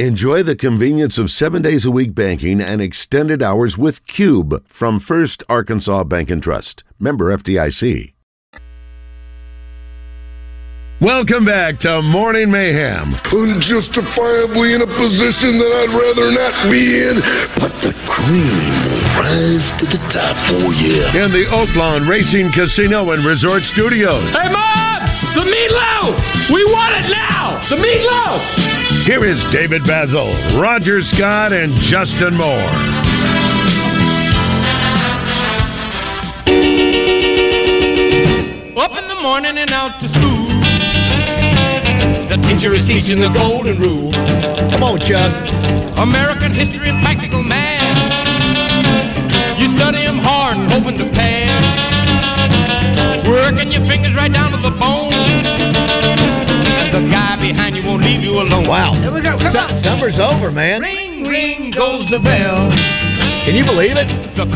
Enjoy the convenience of seven days a week banking and extended hours with Cube from First Arkansas Bank and Trust. Member FDIC. Welcome back to Morning Mayhem. Unjustifiably in a position that I'd rather not be in, but the cream will rise to the top for you. In the Oaklawn Racing Casino and Resort Studios. Hey, Mom! The meatloaf! We want it now! The meatloaf! Here is David Bazzel, Roger Scott, and Justin Moore. Up in the morning and out to school. The teacher is teaching the golden rule. Come on, Chuck. American history and practical math. You study 'em hard and hoping to pass. Working your fingers right down to the bone. And the guy behind you won't leave you alone. Wow. Here we go. Come Su- on. summer's over, man. Ring, ring goes the bell. Can you believe it?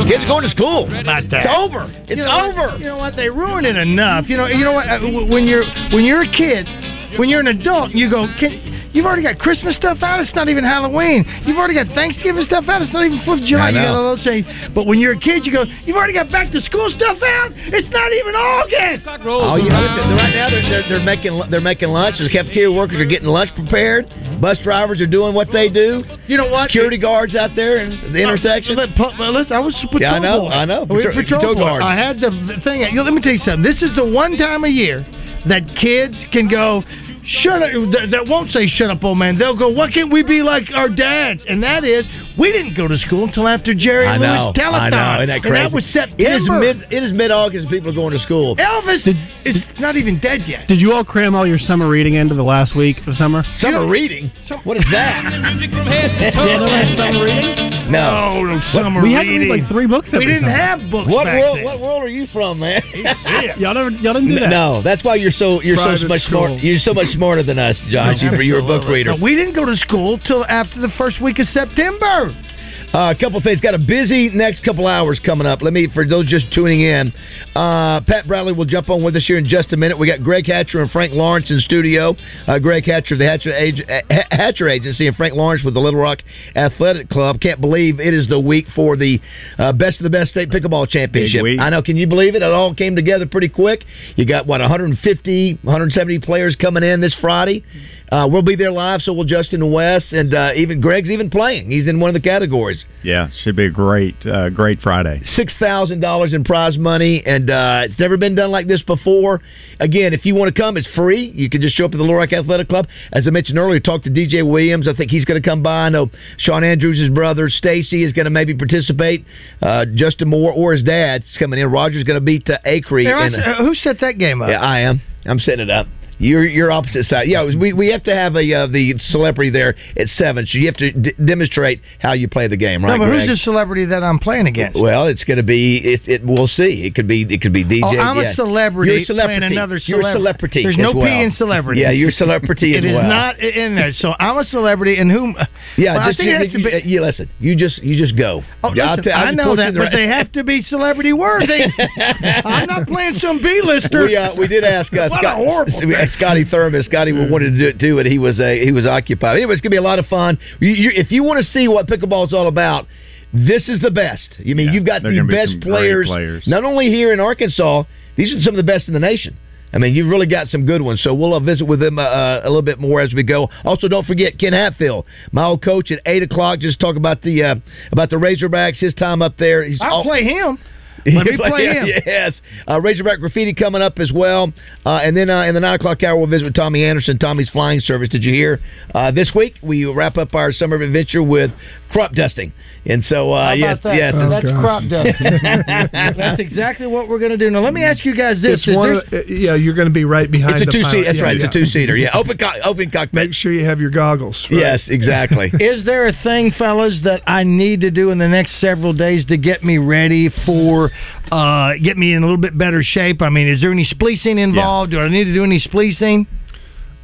Kids going to school. About that. It's over. It's You know, over. You know what? They ruin it enough. You know. You know what? uh, When you're when you're a kid, when you're an adult, you go. Can, you've already got Christmas stuff out. It's not even Halloween. You've already got Thanksgiving stuff out. It's not even Fourth of July. You got know. all those things. But when you're a kid, you go. You've already got back to school stuff out. It's not even August. Oh, yeah. Listen, right now they're, they're, they're making they're making lunch. The cafeteria workers are getting lunch prepared. Bus drivers are doing what they do. You know what? Security guards out there in the uh, intersection. But, but, but listen, I was a patrol Yeah, I know, boy. I know. We were Patrol- patrol, patrol guard. I had the the thing. You know, let me tell you something. This is the one time a year that kids can go. Shut up! That, that won't say "shut up, old man." They'll go, "Why can't we be like our dads?" And that is, we didn't go to school until after Jerry I Lewis know. telethon, I know. That and that was September. It is mid. It is mid August. and People are going to school. Elvis is not even dead yet. Did you all cram all your summer reading into the last week of summer? Summer reading. What is that? Music from head to no, summer reading. No. no summer we had to read like three books. we didn't time. have books What back world? then. What world are you from, man? Y'all never, y'all didn't do that. No, that's why you're so you're Private so much smart. You're so much smarter than us, Josh. You, you're a book reader. No, we didn't go to school till after the first week of September. Uh, a couple things. Got a busy next couple hours coming up. Let me, for those just tuning in, uh, Pat Bradley will jump on with us here in just a minute. We got Greg Hatcher and Frank Lawrence in studio. Uh, Greg Hatcher, the Hatcher, Ag- Hatcher Agency, and Frank Lawrence with the Little Rock Athletic Club. Can't believe it is the week for the uh, Best of the Best State Pickleball Championship. I know. Can you believe it? It all came together pretty quick. You got what 150, 170 players coming in this Friday. Uh, we'll be there live, so will Justin West, and uh, even Greg's even playing. He's in one of the categories. Yeah, should be a great, uh, great Friday. Six thousand dollars in prize money, and uh, it's never been done like this before. Again, if you want to come, it's free. You can just show up at the Little Rock Athletic Club. As I mentioned earlier, talk to DJ Williams. I think he's going to come by. I know Sean Andrews' brother Stacy is going to maybe participate. Uh, Justin Moore or his dad's coming in. Roger's going to beat uh, Acree. Hey, uh, who set that game up? yeah, I am. I'm setting it up. You're you're opposite side. Yeah, we we have to have a uh, the celebrity there at seven, so you have to d- demonstrate how you play the game, right? no, but Greg? who's the celebrity that I'm playing against? Well, it's going to be. It, it. We'll see. It could be. It could be DJ. Oh, I'm yeah. a celebrity You're a celebrity. playing another You're a celebrity. celebrity. There's no P in celebrity. Yeah, you're a celebrity as well. It is well. not in there. So I'm a celebrity, and whom? Yeah, Well, I just think it has to you, be- you listen. You just you just go. Oh, Yeah, listen, I know that, the but they have to be celebrity worthy. I'm not playing some B-lister. We, uh, we did ask uh, What a horrible we asked Scotty Thurman. Scotty wanted to do it too, but he was uh, he was occupied. Anyway, it's gonna be a lot of fun. You, you, if you want to see what pickleball is all about, this is the best. You mean Yeah, you've got the be best players, players. not only here in Arkansas. These are some of the best in the nation. I mean, you've really got some good ones. So we'll uh, visit with them uh, uh, a little bit more as we go. Also, don't forget Ken Hatfield, my old coach, at eight o'clock. Just talk about the uh, about the Razorbacks. His time up there. He's I'll all- play him. Let me play him. yes. Uh, Razorback Graffiti coming up as well. Uh, and then uh, in the 9 o'clock hour, we'll visit with Tommy Anderson, Tommy's Flying Service. Did you hear? Uh, this week, we wrap up our summer adventure with crop dusting. And so, uh, How yes, that? yes. That's crop dusting. That's exactly what we're going to do. Now, let me ask you guys this: It's one. uh, yeah, you're going to be right behind. It's a two pilot. seat. That's Yeah, right. It's a two seater. Yeah, open co- open cockpit. Make sure you have your goggles. right? Yes, exactly. Is there a thing, fellas, that I need to do in the next several days to get me ready for, uh, get me in a little bit better shape? I mean, is there any spleecing involved? Do I need to do any spleecing?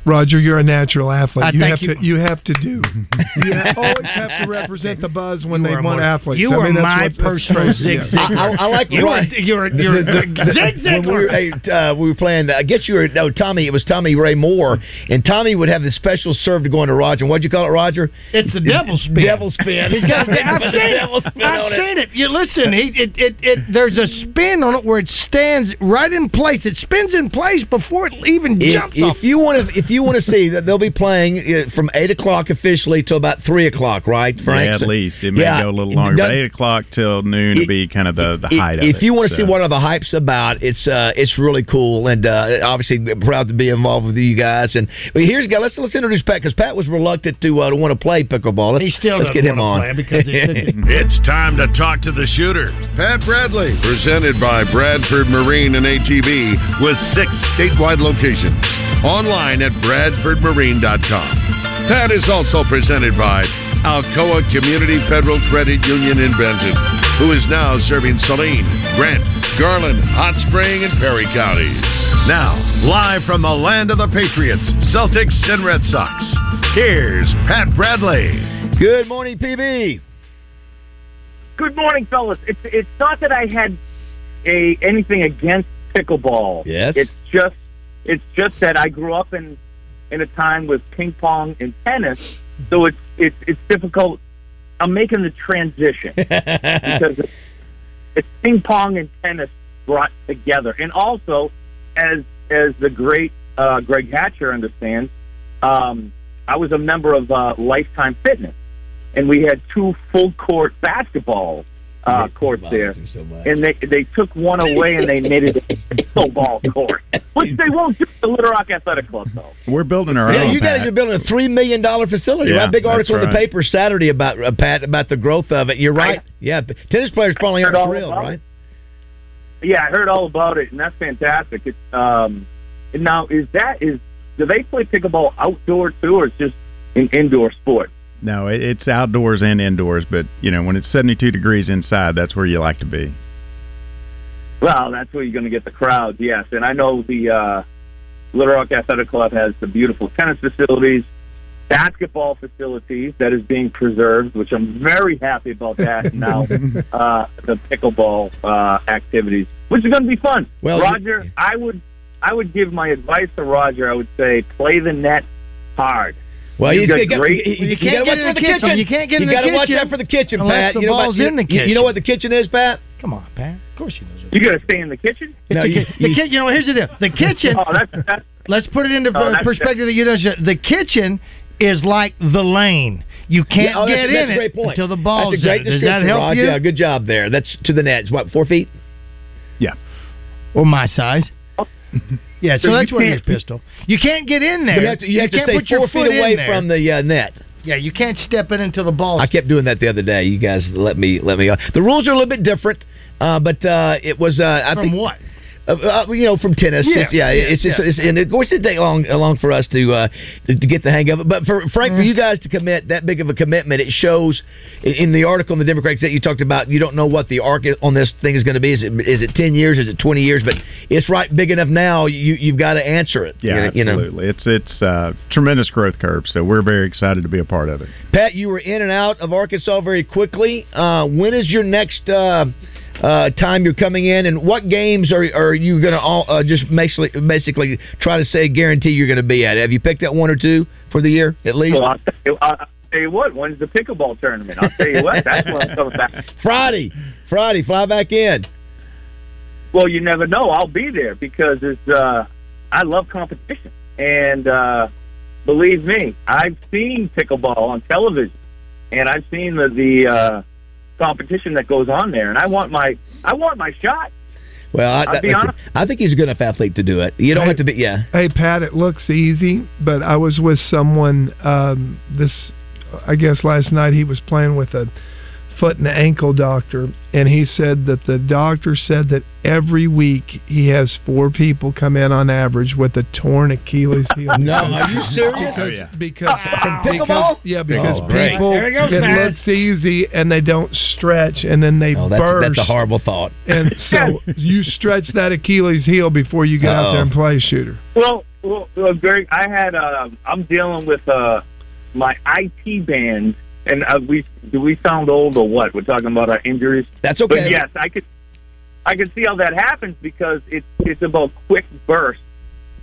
Roger, you're a natural athlete. I you have you. to you have to do. you always have to represent the buzz when You they want more- athletes. you I are mean, that's my personal strange. Zig Ziglar. I, I like You Ryan. are- you're- you're- Zig when we were, Ziglar. hey, uh, we were playing. I guess you were no Tommy. It was Tommy Ray Moore, and Tommy would have the special serve to go into Roger. What'd you call it, Roger? It's the devil spin. Devil spin. He's got. Put I've the seen it. spin I've on it. seen it. You listen. He, it, it, it, there's a spin on it where it stands right in place. It spins in place before it even If, jumps off. if you want to, if you want to see that they'll be playing uh, from eight o'clock officially till about three o'clock, right, Frank? Yeah, at least it may yeah, go a little longer. Does- But eight o'clock till noon to be kind of the, the I- height of if it. you want to see what are the hypes about, it's uh, it's really cool, and uh, obviously proud to be involved with you guys. And well, here's guy. Let's let's introduce Pat because Pat was reluctant to uh, to want to play pickleball. Let's, He still let's doesn't get him on. wanna play because it. It's time to talk to the shooter. Pat Bradley, presented by Bradford Marine and ATV with six statewide locations. Online at bradfordmarine.com. Pat is also presented by Alcoa Community Federal Credit Union in Benton, who is now serving Saline, Grant, Garland, Hot Spring, and Perry counties. Now, live from the land of the Patriots, Celtics, and Red Sox, here's Pat Bradley. Good morning, PB. Good morning, fellas. It's it's not that I had a anything against pickleball. Yes. It's just it's just that I grew up in in a time with ping pong and tennis, so it's it's it's difficult. I'm making the transition because it's, it's ping pong and tennis brought together, and also as as the great uh, Greg Hatcher understands, um, I was a member of uh, Lifetime Fitness, and we had two full court basketball uh, courts there, and they they took one away and they made it a pickleball court, which they won't do at the Little Rock Athletic Club though. We're building our Yeah, own. you guys Pat. are building a three million dollar facility. Yeah, right? Big that's article in the paper Saturday about uh, Pat about the growth of it. You're right. yeah, tennis players probably Heard aren't all thrilled, right? it. Yeah, I heard all about it, and that's fantastic. It's um, and now is that is do they play pickleball outdoor too, or it's just an indoor sport? No, it's outdoors and indoors, but you know when it's 72 degrees inside, that's where you like to be. Well, that's where you're going to get the crowds, yes. And I know the uh, Little Rock Athletic Club has the beautiful tennis facilities, basketball facilities that is being preserved, which I'm very happy about that. now uh, the pickleball uh, activities, which is going to be fun. Well, Roger, I would I would give my advice to Roger. I would say play the net hard. Well, You've got great- you, You you can't get in the the kitchen. kitchen. You can't get in you the gotta watch kitchen out for the kitchen, Pat. the you know ball's about, in the you- You know what the kitchen is, Pat? Come on, Pat. Of course you know. You got to stay in the kitchen. It's No, the, you- the you- ki- you know, here's the deal. The kitchen. Oh, that's that's Let's put it into Oh, that's- perspective that you don't. The kitchen is like the lane. You can't Yeah, oh, get in that's a great it point. until the ball's That's a great in. Does that description, help Rod. you? Yeah, good job there. That's to the net. It's what four feet? Yeah. Or my size. Oh. Yeah, so, So that's what it is, can't- pistol. You can't get in there. You have to, you have to can't stay put your four foot feet away from the uh, net. Yeah, you can't step in until the ball. I kept doing that the other day. You guys let me let me. Uh, the rules are a little bit different, uh, but uh, it was. Uh, I from think, what? Uh, uh, you know, from tennis. Yeah, It's, yeah, yeah, it's just, yeah. it's, and of course it take long, long for us to, uh, to get the hang of it. But for Frank, for Mm. you guys to commit that big of a commitment, it shows in, the article in the Democrats that you talked about. You don't know what the arc on this thing is going to be. Is it is it ten years? Is it twenty years? But it's right big enough now. You you've got to answer it. Yeah, you know? absolutely. It's it's uh, tremendous growth curve, so we're very excited to be a part of it. Pat, you were in and out of Arkansas very quickly. Uh, when is your next uh, time you're coming in, and what games are are you going to all uh, just basically basically try to say guarantee you're going to be at? Have you picked that one or two for the year at least? Well, I'll tell, you, I'll tell you what. When's the pickleball tournament? I'll tell you what. That's when I'm coming back. Friday, Friday, fly back in. Well, you never know. I'll be there because it's. Uh, I love competition, and uh, believe me, I've seen pickleball on television, and I've seen the the uh, competition that goes on there, and I want my I want my shot. Well, I, I'll be I- honest. I think he's a good enough athlete to do it. You don't Hey. have to be. Yeah, Hey Pat, it looks easy, but I was with someone um, this, I guess last night. He was playing with a foot and ankle doctor, and he said that the doctor said that every week he has four people come in on average with a torn Achilles heel. No, are you serious? Because, Oh, yeah. because, From because- yeah, because Oh, people There he goes, it Pat. looks easy and they don't stretch, and then they Oh, that's, burst. that's a horrible thought. And so you stretch that Achilles heel before you get out there and Uh-oh. play shooter. Well, well, well Greg, I had uh, I'm dealing with uh, my IT band, and uh, we do we sound old or what? We're talking about our injuries. That's okay. But yes, I could I could see how that happens because it's it's about quick bursts,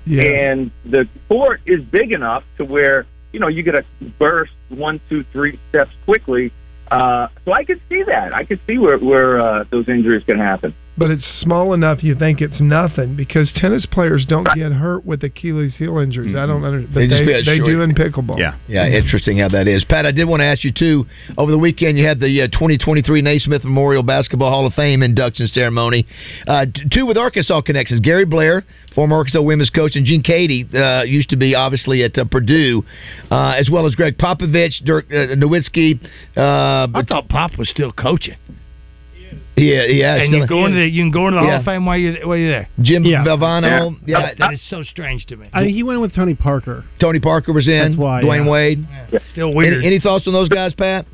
Yeah. and the court is big enough to where you know you get a burst one, two, three steps quickly. Uh, so I could see that. I could see where where uh, those injuries can happen. But it's small enough you think it's nothing because tennis players don't get hurt with Achilles heel injuries. I don't understand, but They they, they do in pickleball. Yeah. Yeah, interesting how that is. Pat, I did want to ask you too. Over the weekend, you had the uh, 2023 Naismith Memorial Basketball Hall of Fame induction ceremony. Uh, two with Arkansas connections: Gary Blair, former Arkansas women's coach, and Gene Keady uh, used to be obviously at uh, Purdue, uh, as well as Gregg Popovich, Dirk uh, Nowitzki. Uh, I thought Pop was still coaching. Yeah, yeah, and you go into the, you can go into the Hall of Fame while you while you're there. Jim Yeah. Valvano. Yeah, That- that is so strange to me. I think he went with Tony Parker. Tony Parker was in. That's why, Dwyane yeah. Wade. Still weird. Any, any thoughts on those guys, Pat?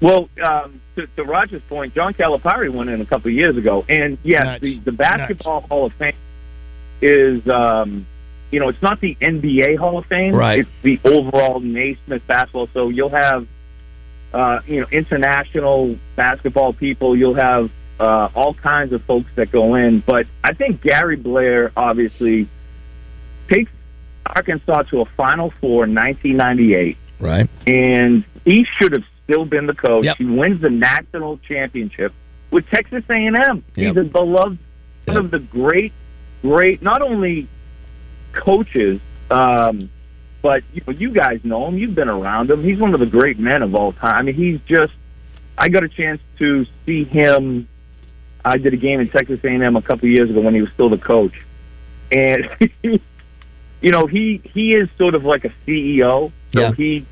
Well, um, to, to Roger's point, John Calipari went in a couple of years ago, and yes, Nuts. the, the Basketball Hall of Fame is, um, you know, it's not the NBA Hall of Fame, Right. It's the overall Naismith basketball. So you'll have, uh, you know, international basketball people. You'll have uh, all kinds of folks that go in, but I think Gary Blair obviously takes Arkansas to a Final Four in 1998 Right. and he should have still been the coach. Yep. He wins the national championship with Texas A&M. Yep. He's a beloved one of the great, great not only coaches, um, but you, know, you guys know him. You've been around him. He's one of the great men of all time. I mean, he's just. I got a chance to see him. I did a game in Texas A&M a couple of years ago when he was still the coach, and you know he he is sort of like a CEO. So Yeah. he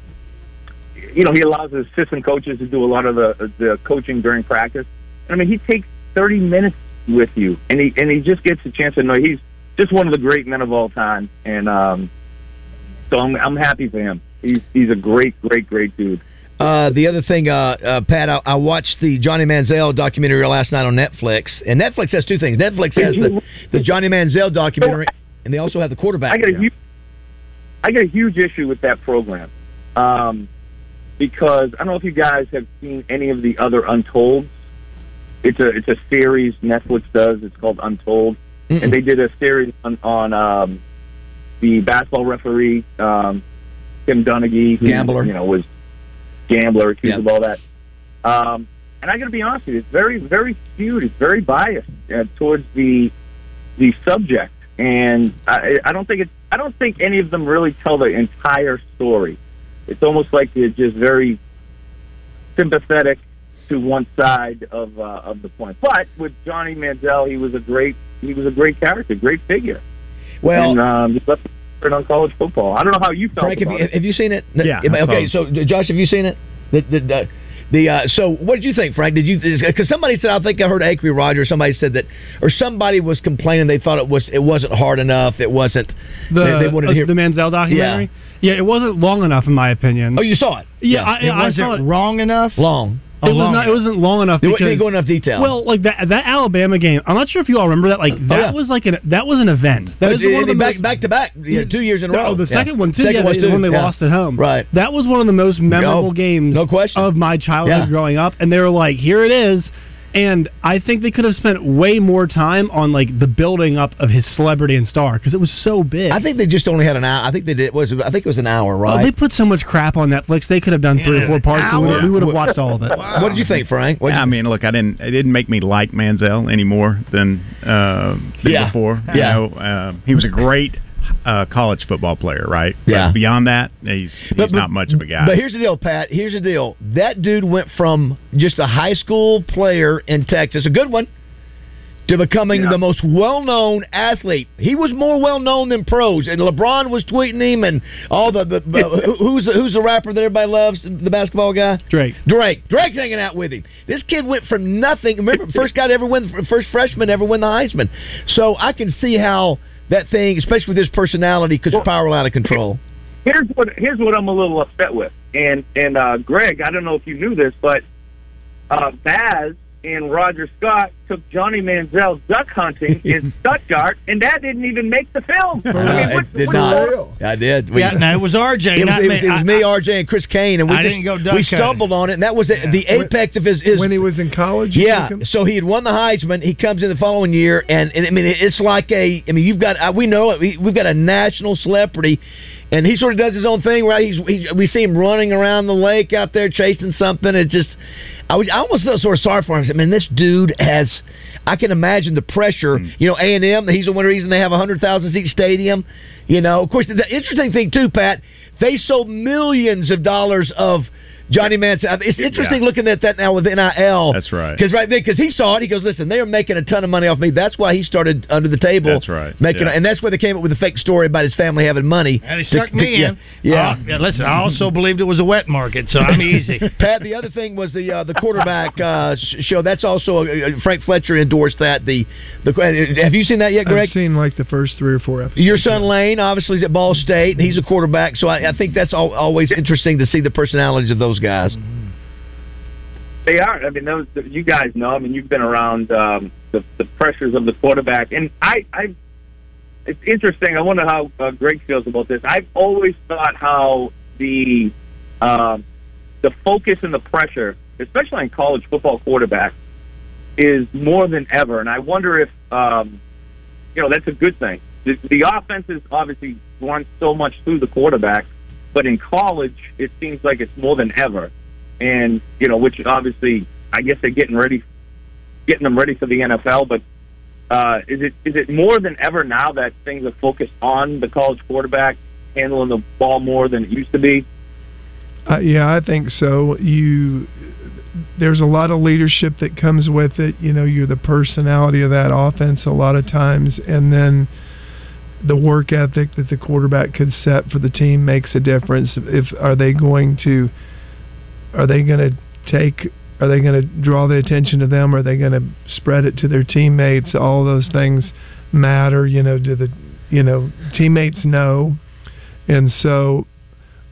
you know, he allows his assistant coaches to do a lot of the the coaching during practice. I mean, he takes 30 minutes with you, and he and he just gets a chance to know he's just one of the great men of all time, and um, so I'm I'm happy for him. He's he's a great, great, great dude. Uh, the other thing, uh, uh, Pat, I, I watched the Johnny Manziel documentary last night on Netflix, and Netflix has two things. Netflix has the, the Johnny Manziel documentary, and they also have the quarterback. I got a huge, I got a huge issue with that program, um, because I don't know if you guys have seen any of the other Untolds. It's a it's a series Netflix does. It's called Untold, Mm-mm. and they did a series on, on um, the basketball referee um, Tim Donaghy, who Gambler. you know was gambler accused Yeah. of all that. Um, and I got to be honest with you, it's very very skewed. It's very biased uh, towards the the subject, and I, I don't think it's I don't think any of them really tell the entire story. It's almost like they're just very sympathetic to one side of uh, of the point. But with Johnny Manziel, he was a great he was a great character, great figure. Well, and um, just left it on college football. I don't know how you felt Frank, have you, it. have you seen it? No, Yeah, Okay, so Josh, have you seen it? The the the, the uh, so what did you think, Frank? Did you because somebody said I think I heard Acre Rogers. Somebody said that, or somebody was complaining they thought it was it wasn't hard enough. It wasn't. The, they, they wanted to uh, hear the Manziel documentary. Yeah. yeah, it wasn't long enough in my opinion. Oh, you saw it? yeah, I, It I wasn't saw it. wrong enough. Long. It was not. It wasn't long enough They because didn't go enough detail. Well, like that that Alabama game. I'm not sure if you all remember that. Like oh, that Oh, yeah. was like an that was an event. That oh, was one of the back most, back to back, yeah, two years in a oh, row. Oh, the Yeah. second one too. Second yeah, one, the too. one they lost at home. Right. That was one of the most memorable No, games. no question. of my childhood growing up, and they were like, "Here it is." And I think they could have spent way more time on like the building up of his celebrity and star because it was so big. I think they just only had an hour. I think they did. Was I think it was an hour, Oh, right? they put so much crap on Netflix. They could have done three or four parts. and we would- we would have watched all of it. What did you think, Frank? What'd Yeah, I mean, look, I didn't. It didn't make me like Manziel any more than, uh, than Yeah. before. You Yeah. know, uh, he was a great uh, college football player, right? Yeah. But beyond that, he's he's But- but- not much of a guy. But here's the deal, Pat. Here's the deal. That dude went from just a high school player in Texas, a good one, to becoming the most well-known athlete. He was more well-known than pros, and LeBron was tweeting him, and all the, the, the who's the, who's the rapper that everybody loves, the basketball guy, Drake. Drake, Drake hanging out with him. This kid went from nothing. Remember, first guy to ever win, first freshman ever win the Heisman. So I can see how that thing, especially with his personality, could spiral out of control. Here's what here's what I'm a little upset with, and and uh, Greg, I don't know if you knew this, but uh, Baz and Roger Scott took Johnny Manziel duck hunting in Stuttgart, and that didn't even make the film. I mean, what- it did not. I did. Yeah, no, it was RJ, It was, not it me. was, it was I- me, RJ, and Chris Kane, and we I just, didn't go duck we hunting. stumbled on it, and that was it the apex of his, his when he was in college. you Yeah, so he had won the Heisman. He comes in the following year, and, and I mean, it's like a. I mean, you've got uh, we know it. We, we've got a national celebrity, and he sort of does his own thing. Right? He's he, we see him running around the lake out there chasing something. It just, I was I almost felt sort of sorry for him. I said, man, this dude has. I can imagine the pressure. Mm. You know, A and M. He's the one reason they have a hundred thousand seat stadium. You know, of course, the interesting thing too, Pat. They sold millions of dollars of. Johnny Manziel. It's interesting Yeah. looking at that now with NIL. That's right. Because right there, because he saw it, he goes, "Listen, they are making a ton of money off me." That's why he started under the table. That's right. Making, Yeah. and that's where they came up with the fake story about his family having money. And he To- sucked to- me yeah, in. Yeah. Uh, yeah, listen, I also believed it was a wet market, so I'm easy. Pat, the other thing was the uh, the quarterback uh, show. That's also uh, Frank Fletcher endorsed that. The the have you seen that yet, Greg? I've seen like the first three or four episodes. Your son Lane obviously is at Ball State, and he's a quarterback. So I, I think that's al always interesting to see the personalities of those guys. They are. I mean, those you guys know. I mean, you've been around um, the, the pressures of the quarterback, and I, I. It's interesting. I wonder how uh, Greg feels about this. I've always thought how the um, the focus and the pressure, especially on college football quarterbacks, is more than ever. And I wonder if um, you know that's a good thing. The, the offenses obviously run so much through the quarterback, but in college, it seems like it's more than ever and you know, which obviously, I guess they're getting ready, getting them ready for the NFL. But uh, is it is it more than ever now that things are focused on the college quarterback handling the ball more than it used to be? Uh, yeah, I think so. You there's a lot of leadership that comes with it. You know, you're the personality of that offense a lot of times, and then the work ethic that the quarterback could set for the team makes a difference. If are they going to are they going to take are they going to draw the attention to them? Are they going to spread it to their teammates? All those things matter. You know, do the you know teammates know, and so.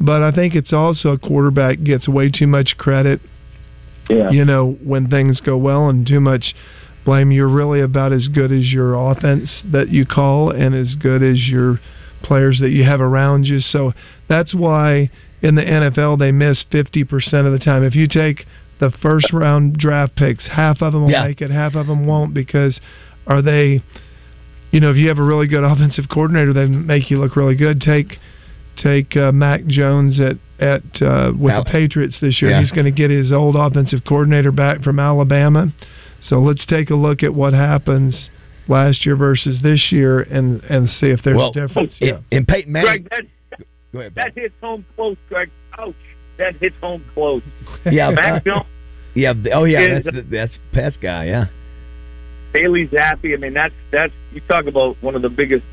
But I think it's also a quarterback gets way too much credit. Yeah. You know, when things go well and too much blame. You're really about as good as your offense that you call and as good as your players that you have around you. So that's why in the NFL they miss 50% of the time. If you take the first round draft picks, half of them will Yeah. make it, half of them won't because are they you know, if you have a really good offensive coordinator, they make you look really good. Take take uh, Mac Jones at at uh, with Al- the Patriots this year. Yeah. He's going to get his old offensive coordinator back from Alabama. So let's take a look at what happens last year versus this year, and and see if there's well, a difference. in, in Peyton Manning, Greg, that go ahead. that hits home close, Greg. Ouch, that hits home close. Yeah, Mac Jones, yeah. Oh, yeah. Is- That's that's Pat's guy. Yeah. Bailey Zappe. I mean, that's that's you talk about one of the biggest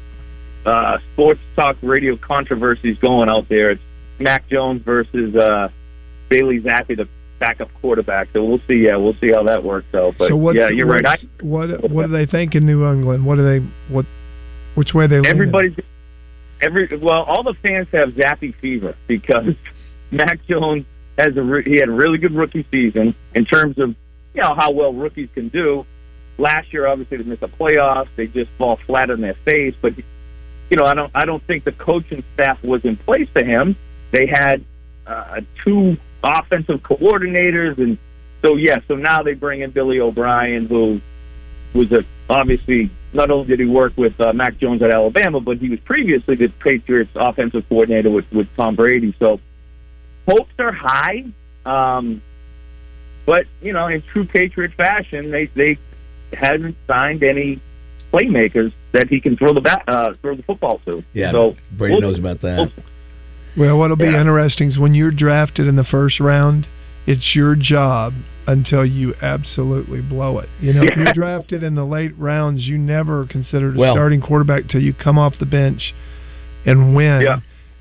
uh, sports talk radio controversies going out there. It's Mac Jones versus uh, Bailey Zappe, the backup quarterback. So we'll see. Yeah, we'll see how that works out. But so what's, yeah, you're right. I, What what do they think in New England? What do they what? Which way they everybody's every well, all the fans have Zappe fever because Mac Jones has a he had a really good rookie season in terms of you know how well rookies can do. Last year, obviously, they missed the playoffs. They just fall flat on their face. But you know, I don't I don't think the coaching staff was in place for him. They had uh, two offensive coordinators, and so yeah. So now they bring in Billy O'Brien, who was a obviously not only did he work with uh, Mac Jones at Alabama, but he was previously the Patriots offensive coordinator with with Tom Brady. So hopes are high. Um, but you know, in true Patriot fashion, they they hasn't signed any playmakers that he can throw the bat, uh, throw the football to. Yeah. So Brady we'll- knows about that. we'll- Well, what'll be Yeah. interesting is when you're drafted in the first round it's your job until you absolutely blow it. You know, if you're drafted in the late rounds, you never considered a Well- starting quarterback till you come off the bench and win. Yeah.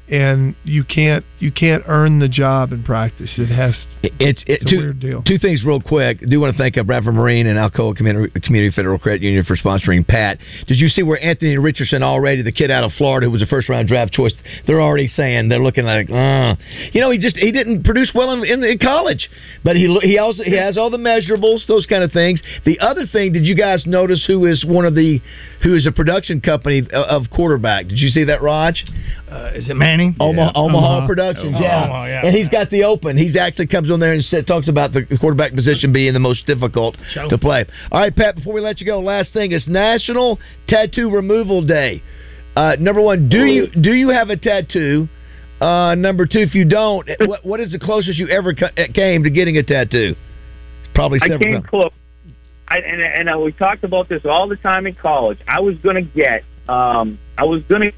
And you can't you can't earn the job in practice. It has It's, it, It's a two, weird deal. two things real quick. I do want to thank uh, Bradford Marine and Alcoa Community, Community Federal Credit Union for sponsoring Pat. Did you see where Anthony Richardson already, the kid out of Florida who was a first round draft choice, they're already saying they're looking like, uh, you know, he just he didn't produce well in, in, in college, but he he also he has all the measurables, those kind of things. The other thing, did you guys notice who is one of the who is a production company of, of quarterback? Did you see that, Raj? Uh, is it Manning? Omaha, Yeah. Omaha Omaha. Productions, yeah. Omaha, yeah. And he's got the open. He's actually comes on there and said, talks about the quarterback position being the most difficult Sure. to play. All right, Pat. Before we let you go, last thing it's National Tattoo Removal Day. Uh, number one, do you do you have a tattoo? Uh, number two, if you don't, what, what is the closest you ever ca- came to getting a tattoo? Probably I came times. close. I, and and uh, we talked about this all the time in college. I was going to get, um, I was going to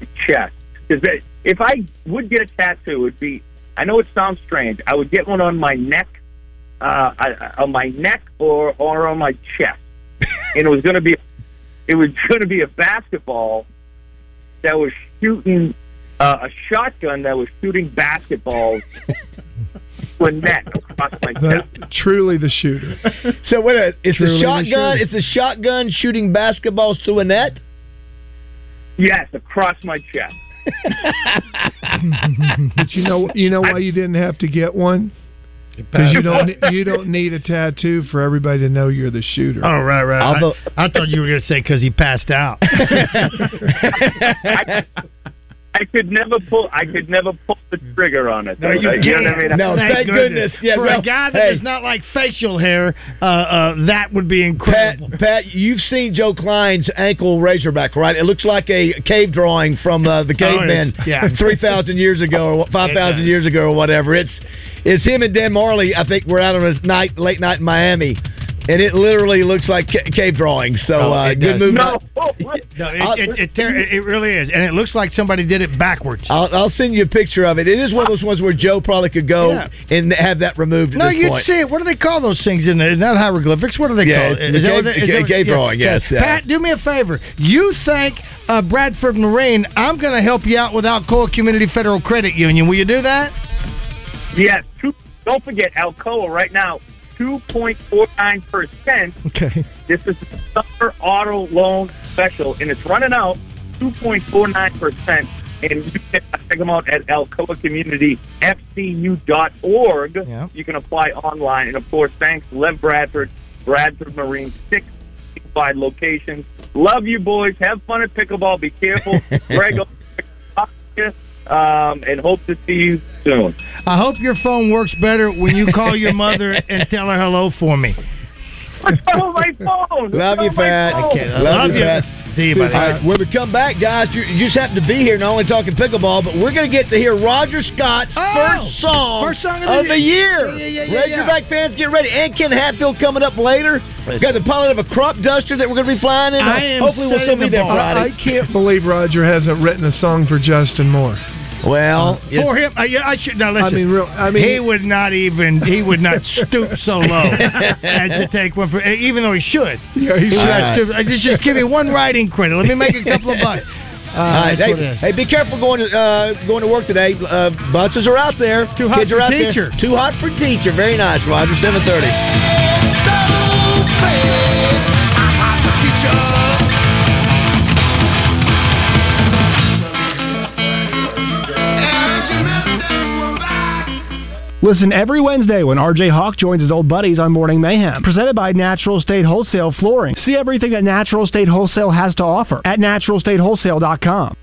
get chest because if I would get a tattoo, it would be. I know it sounds strange. I would get one on my neck, uh, I- on my neck or or on my chest, and it was going to be, it was going to be a basketball that was shooting uh, a shotgun that was shooting basketballs to a net across my chest. the, truly the shooter. So wait a minute, it's Truly a shotgun. It's a shotgun shooting basketballs to a net. Yes, across my chest. But you know you know why you didn't have to get one? Because you don't you don't need a tattoo for everybody to know you're the shooter. Oh right, right. Although- I, I thought you were going to say because he passed out. I could never pull. I could never pull the trigger on it. No, you Uh, can't. know what I mean? No, Thank thank goodness. Yeah, For well, a guy that hey. does not like facial hair, uh, uh, that would be incredible. Pat, you've seen Joe Kleine's ankle razorback, right? It looks like a cave drawing from uh, the Oh, it cavemen is. Yeah. three thousand years ago or five thousand years ago or whatever. It's it's him and Dan Marley. I think we're out on a night, late night in Miami, and it literally looks like ca- cave drawings. So Oh, uh, it good move. No. No, it, it, it, ter- it really is, and it looks like somebody did it backwards. I'll, I'll send you a picture of it. It is one of those ones where Joe probably could go Yeah. and have that removed at No, this you'd point. see it. What do they call those things in there? Is that hieroglyphics? What do they Yeah, call it's it? the Is that cave- they- is ca- cave drawing, yes, yeah. Pat, do me a favor. You thank uh, Bradford Marine. I'm going to help you out with Alcoa Community Federal Credit Union. Will you do that? Yes. Don't forget Alcoa right now. Two point four nine percent. Okay. This is the summer auto loan special, and it's running out. Two point four nine percent. And you can check them out at alcoacommunityfcu.org. Yeah. You can apply online, and of course, thanks to Lev Bradford, Bradford Marine, six wide locations. Love you, boys. Have fun at pickleball. Be careful. Greg, um, and hope to see you soon. I hope your phone works better when you call your mother and tell her hello for me. What's wrong with my phone? Love you, What's wrong Pat. with? Love, Love you, you. Pat. See you, buddy. All right, when we come back, guys, you, you just happen to be here, not only talking pickleball, but we're going to get to hear Roger Scott's Oh, first song, first song of of the the year. Yeah, yeah, yeah, yeah, Razorback fans, get ready. And Ken Hatfield coming up later. We've got the pilot of a crop duster that we're going to be flying in. I am Hopefully, we'll still be there the bar. I, I can't believe Roger hasn't written a song for Justin Moore. Well, yes. For him, I, I should now listen. I mean, real. I mean, he would not even he would not stoop so low as to take one for even though he should. yeah, he He should. not stoop. Just just give me one writing credit. Let me make a couple of bucks. Uh, All right, that's what it hey, hey, be careful going to uh, going to work today. Uh, buses are out there. Too hot Kids for are out teacher. There. Too hot for teacher. Very nice, Roger. Seven thirty. Listen every Wednesday when RJ Hawk joins his old buddies on Morning Mayhem. Presented by Natural State Wholesale Flooring. See everything that Natural State Wholesale has to offer at naturalstatewholesale.com.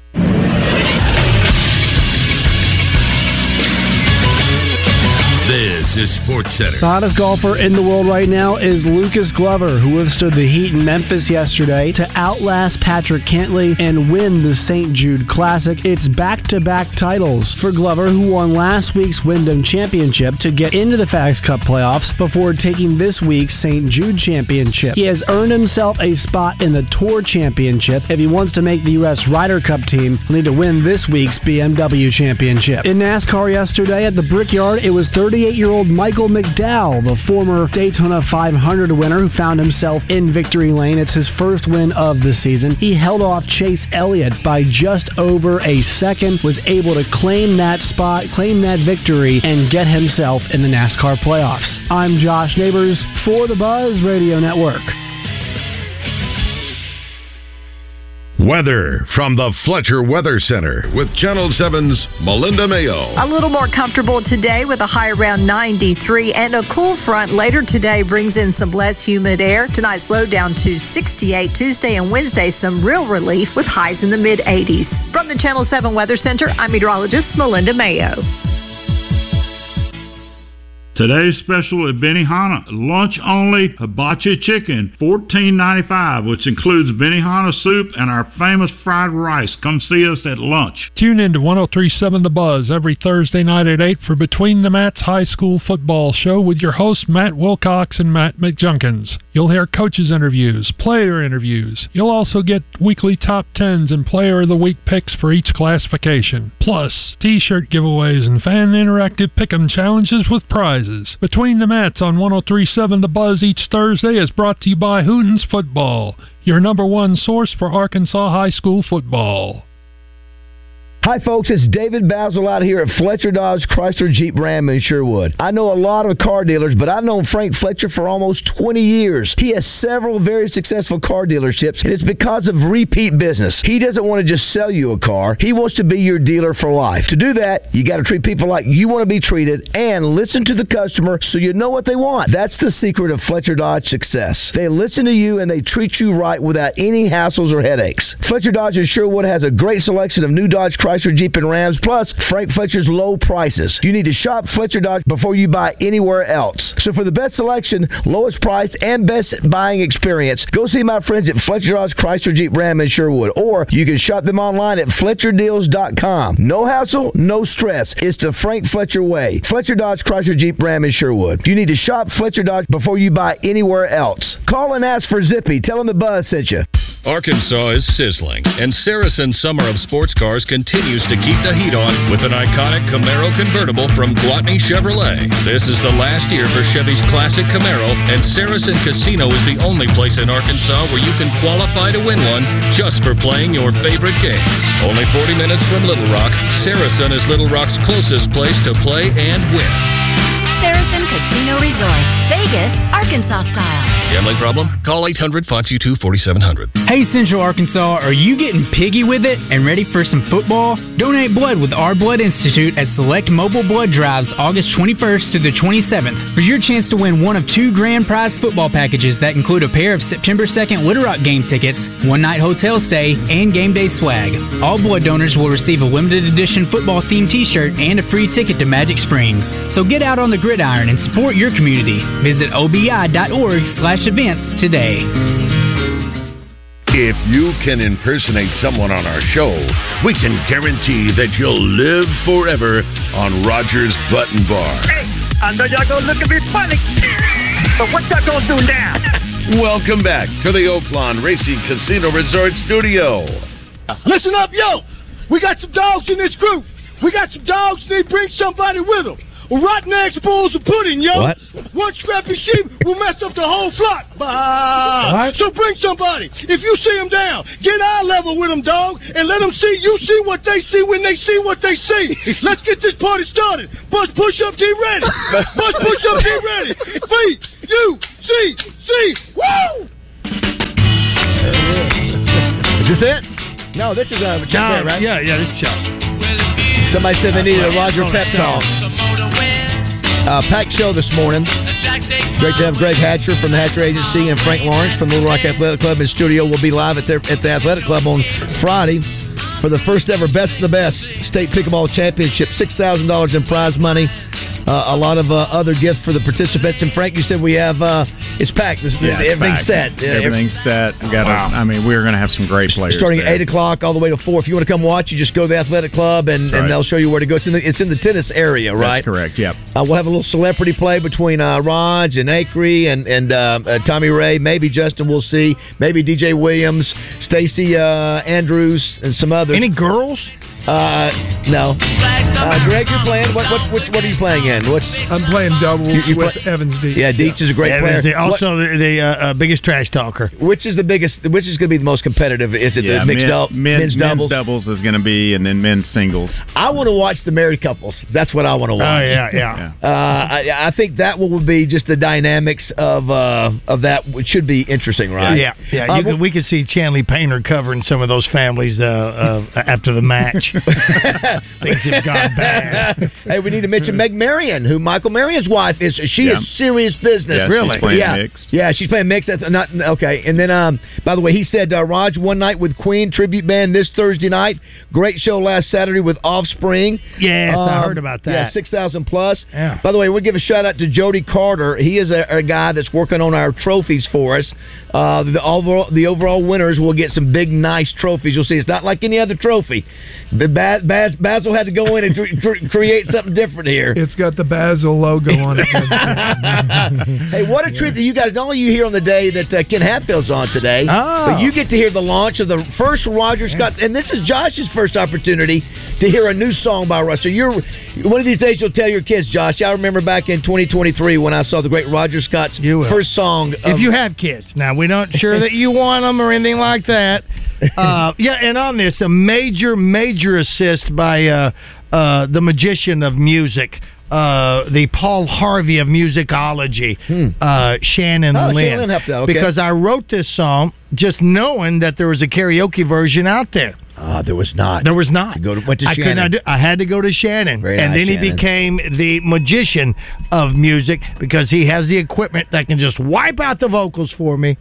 Sports Center. The hottest golfer in the world right now is Lucas Glover, who withstood the heat in Memphis yesterday to outlast Patrick Cantlay and win the St. Jude Classic. It's back to back titles for Glover, who won last week's Wyndham Championship to get into the FedEx Cup playoffs before taking this week's St. Jude Championship. He has earned himself a spot in the Tour Championship. If he wants to make the U.S. Ryder Cup team, he'll need to win this week's BMW Championship. In NASCAR yesterday at the Brickyard, it was 38 year old Michael McDowell, the former Daytona 500 winner who found himself in victory lane. It's his first win of the season. He held off Chase Elliott by just over a second, was able to claim that spot, claim that victory, and get himself in the NASCAR playoffs. I'm Josh Neighbors for the Buzz Radio Network. Weather from the Fletcher Weather Center with Channel 7's Melinda Mayo. A little more comfortable today with a high around 93 and a cool front later today brings in some less humid air. Tonight's low down to 68. Tuesday and Wednesday some real relief with highs in the mid 80s. From the Channel 7 Weather Center, I'm meteorologist Melinda Mayo. Today's special at Benihana, lunch only hibachi chicken, fourteen ninety five, which includes Benihana soup and our famous fried rice. Come see us at lunch. Tune in to 1037 The Buzz every Thursday night at 8 for Between the Mats High School Football Show with your hosts Matt Wilcox and Matt McJunkins. You'll hear coaches' interviews, player interviews. You'll also get weekly top tens and player of the week picks for each classification. Plus, t-shirt giveaways and fan interactive pick'em challenges with prizes. Between the Mats on 1037 The Buzz each Thursday is brought to you by Hootens Football, your number one source for Arkansas high school football. Hi, folks. It's David Bazzel out here at Fletcher Dodge Chrysler Jeep Ram in Sherwood. I know a lot of car dealers, but I've known Frank Fletcher for almost 20 years. He has several very successful car dealerships, and it's because of repeat business. He doesn't want to just sell you a car, he wants to be your dealer for life. To do that, you got to treat people like you want to be treated and listen to the customer so you know what they want. That's the secret of Fletcher Dodge success. They listen to you and they treat you right without any hassles or headaches. Fletcher Dodge in Sherwood has a great selection of new Dodge Chrysler Jeep and Rams, plus Frank Fletcher's low prices. You need to shop Fletcher Dodge before you buy anywhere else. So for the best selection, lowest price, and best buying experience, go see my friends at Fletcher Dodge Chrysler Jeep Ram in Sherwood, or you can shop them online at FletcherDeals.com. No hassle, no stress. It's the Frank Fletcher way. Fletcher Dodge Chrysler Jeep Ram in Sherwood. You need to shop Fletcher Dodge before you buy anywhere else. Call and ask for Zippy. Tell them the buzz sent you. Arkansas is sizzling, and Saracen Summer of Sports Cars continues to keep the heat on with an iconic Camaro convertible from Gwatney Chevrolet. This is the last year for Chevy's classic Camaro, and Saracen Casino is the only place in Arkansas where you can qualify to win one just for playing your favorite games. Only 40 minutes from Little Rock, Saracen is Little Rock's closest place to play and win. Saracen Casino Resort, Vegas, Arkansas style. Gambling problem? Call 800 522 4700. Hey Central Arkansas, are you getting piggy with it and ready for some football? Donate blood with Our Blood Institute at select mobile blood drives August 21st to the 27th for your chance to win one of two grand prize football packages that include a pair of September 2nd Little Rock game tickets, one night hotel stay, and game day swag. All blood donors will receive a limited edition football themed t-shirt and a free ticket to Magic Springs. So get out on the gridiron and support your community. Visit obi.org slash events today. If you can impersonate someone on our show, we can guarantee that you'll live forever on Rogers Button Bar. Hey, I know y'all gonna look at me funny, but what y'all gonna do now? Welcome back to the Oaklawn Racing Casino Resort Studio. Listen up, yo. We got some dogs in this group. We got some dogs. They bring somebody with them. A rotten egg spoils the pudding, yo. What? One scrappy sheep will mess up the whole flock. Bah. What? So bring somebody. If you see them down, get eye level with them, dog, and let them see you see what they see when they see what they see. Let's get this party started. Bus push up, get ready. Bus push up, get ready. Feet, you, see, see, woo! Is this it? No, this is uh, Chuck No, right? yeah, yeah, this is Chuck. Somebody said they needed a Roger pep talk. Uh, packed show this morning. Great to have Greg Hatcher from the Hatcher Agency and Frank Lawrence from Little Rock Athletic Club in studio. We'll be live at their at the Athletic Club on Friday for the first ever Best of the Best State Pickleball Championship. Six thousand dollars in prize money. Uh, a lot of uh, other gifts for the participants. And Frank, you said we have uh, it's packed. It's, Yeah, it's everything's back. set. Everything's set. We got. Wow. A, I mean, we're going to have some great players. starting at eight o'clock all the way to four. If you want to come watch, you just go to the athletic club and, right. and they'll show you where to go. It's in the it's in the tennis area, right? That's correct. Yep. Uh, we'll have a little celebrity play between uh, Raj and Acree and and uh, uh, Tommy Ray. Maybe Justin. We'll see. Maybe DJ Williams, Stacy uh, Andrews, and some others. Any girls? Uh, no. Uh, Greg, you're playing. What, what, which, what are you playing in? What's I'm playing doubles You- you with play- Evans Deeds. Yeah, Deets is a great Evans, player. the- also the, the uh, uh, biggest trash talker. Which is the biggest? Which is going to be the most competitive? Is it Yeah, the mixed men- dou- men- men's men's doubles? doubles is going to be, and then men's singles. I want to watch the married couples. That's what I want to watch. Oh, yeah, yeah. Uh, I, I think that one would be just the dynamics of uh, of that, which should be interesting, right? Yeah, yeah. Uh, You could, we could see Chanley Painter covering some of those families uh, uh, after the match. Things have gone bad. hey, we need to mention Meg Marion, who Michael Marion's wife is. She Yeah. is serious business. Yeah, she's Really? playing yeah. mixed. Yeah, she's playing mixed. That's not okay. And then, um, by the way, he said uh, Raj one night with Queen tribute band this Thursday night. Great show last Saturday with Offspring. Yes, I Um, heard about that. Yeah, six thousand plus. Yeah. By the way, we'll give a shout out to Jody Carter. He is a, a guy that's working on our trophies for us. Uh, the overall the overall winners will get some big, nice trophies. You'll see, it's not like any other trophy. Baz, Bazzel had to go in and cre- cre- create something different here. It's got the Bazzel logo on it. hey, what a treat that you guys! Not only you here on the day that uh, Ken Hatfield's on today, Oh. but you get to hear the launch of the first Roger Scott, and this is Josh's first opportunity to hear a new song by Russ. So you're one of these days you'll tell your kids, Josh. I remember back in 2023 when I saw the great Roger Scott's first song. if you have kids, now we're not sure that you want them or anything like that. Uh, yeah, and on this, a major, major assist by uh, uh, the magician of music. Uh, the Paul Harvey of musicology, uh, Shannon Oh, Lynn. Shannon helped out, okay. Because I wrote this song just knowing that there was a karaoke version out there. Ah, there was not. There was not. Go to, went to I could not do, I had to go to Shannon, and then he Shannon. became the magician of music because he has the equipment that can just wipe out the vocals for me.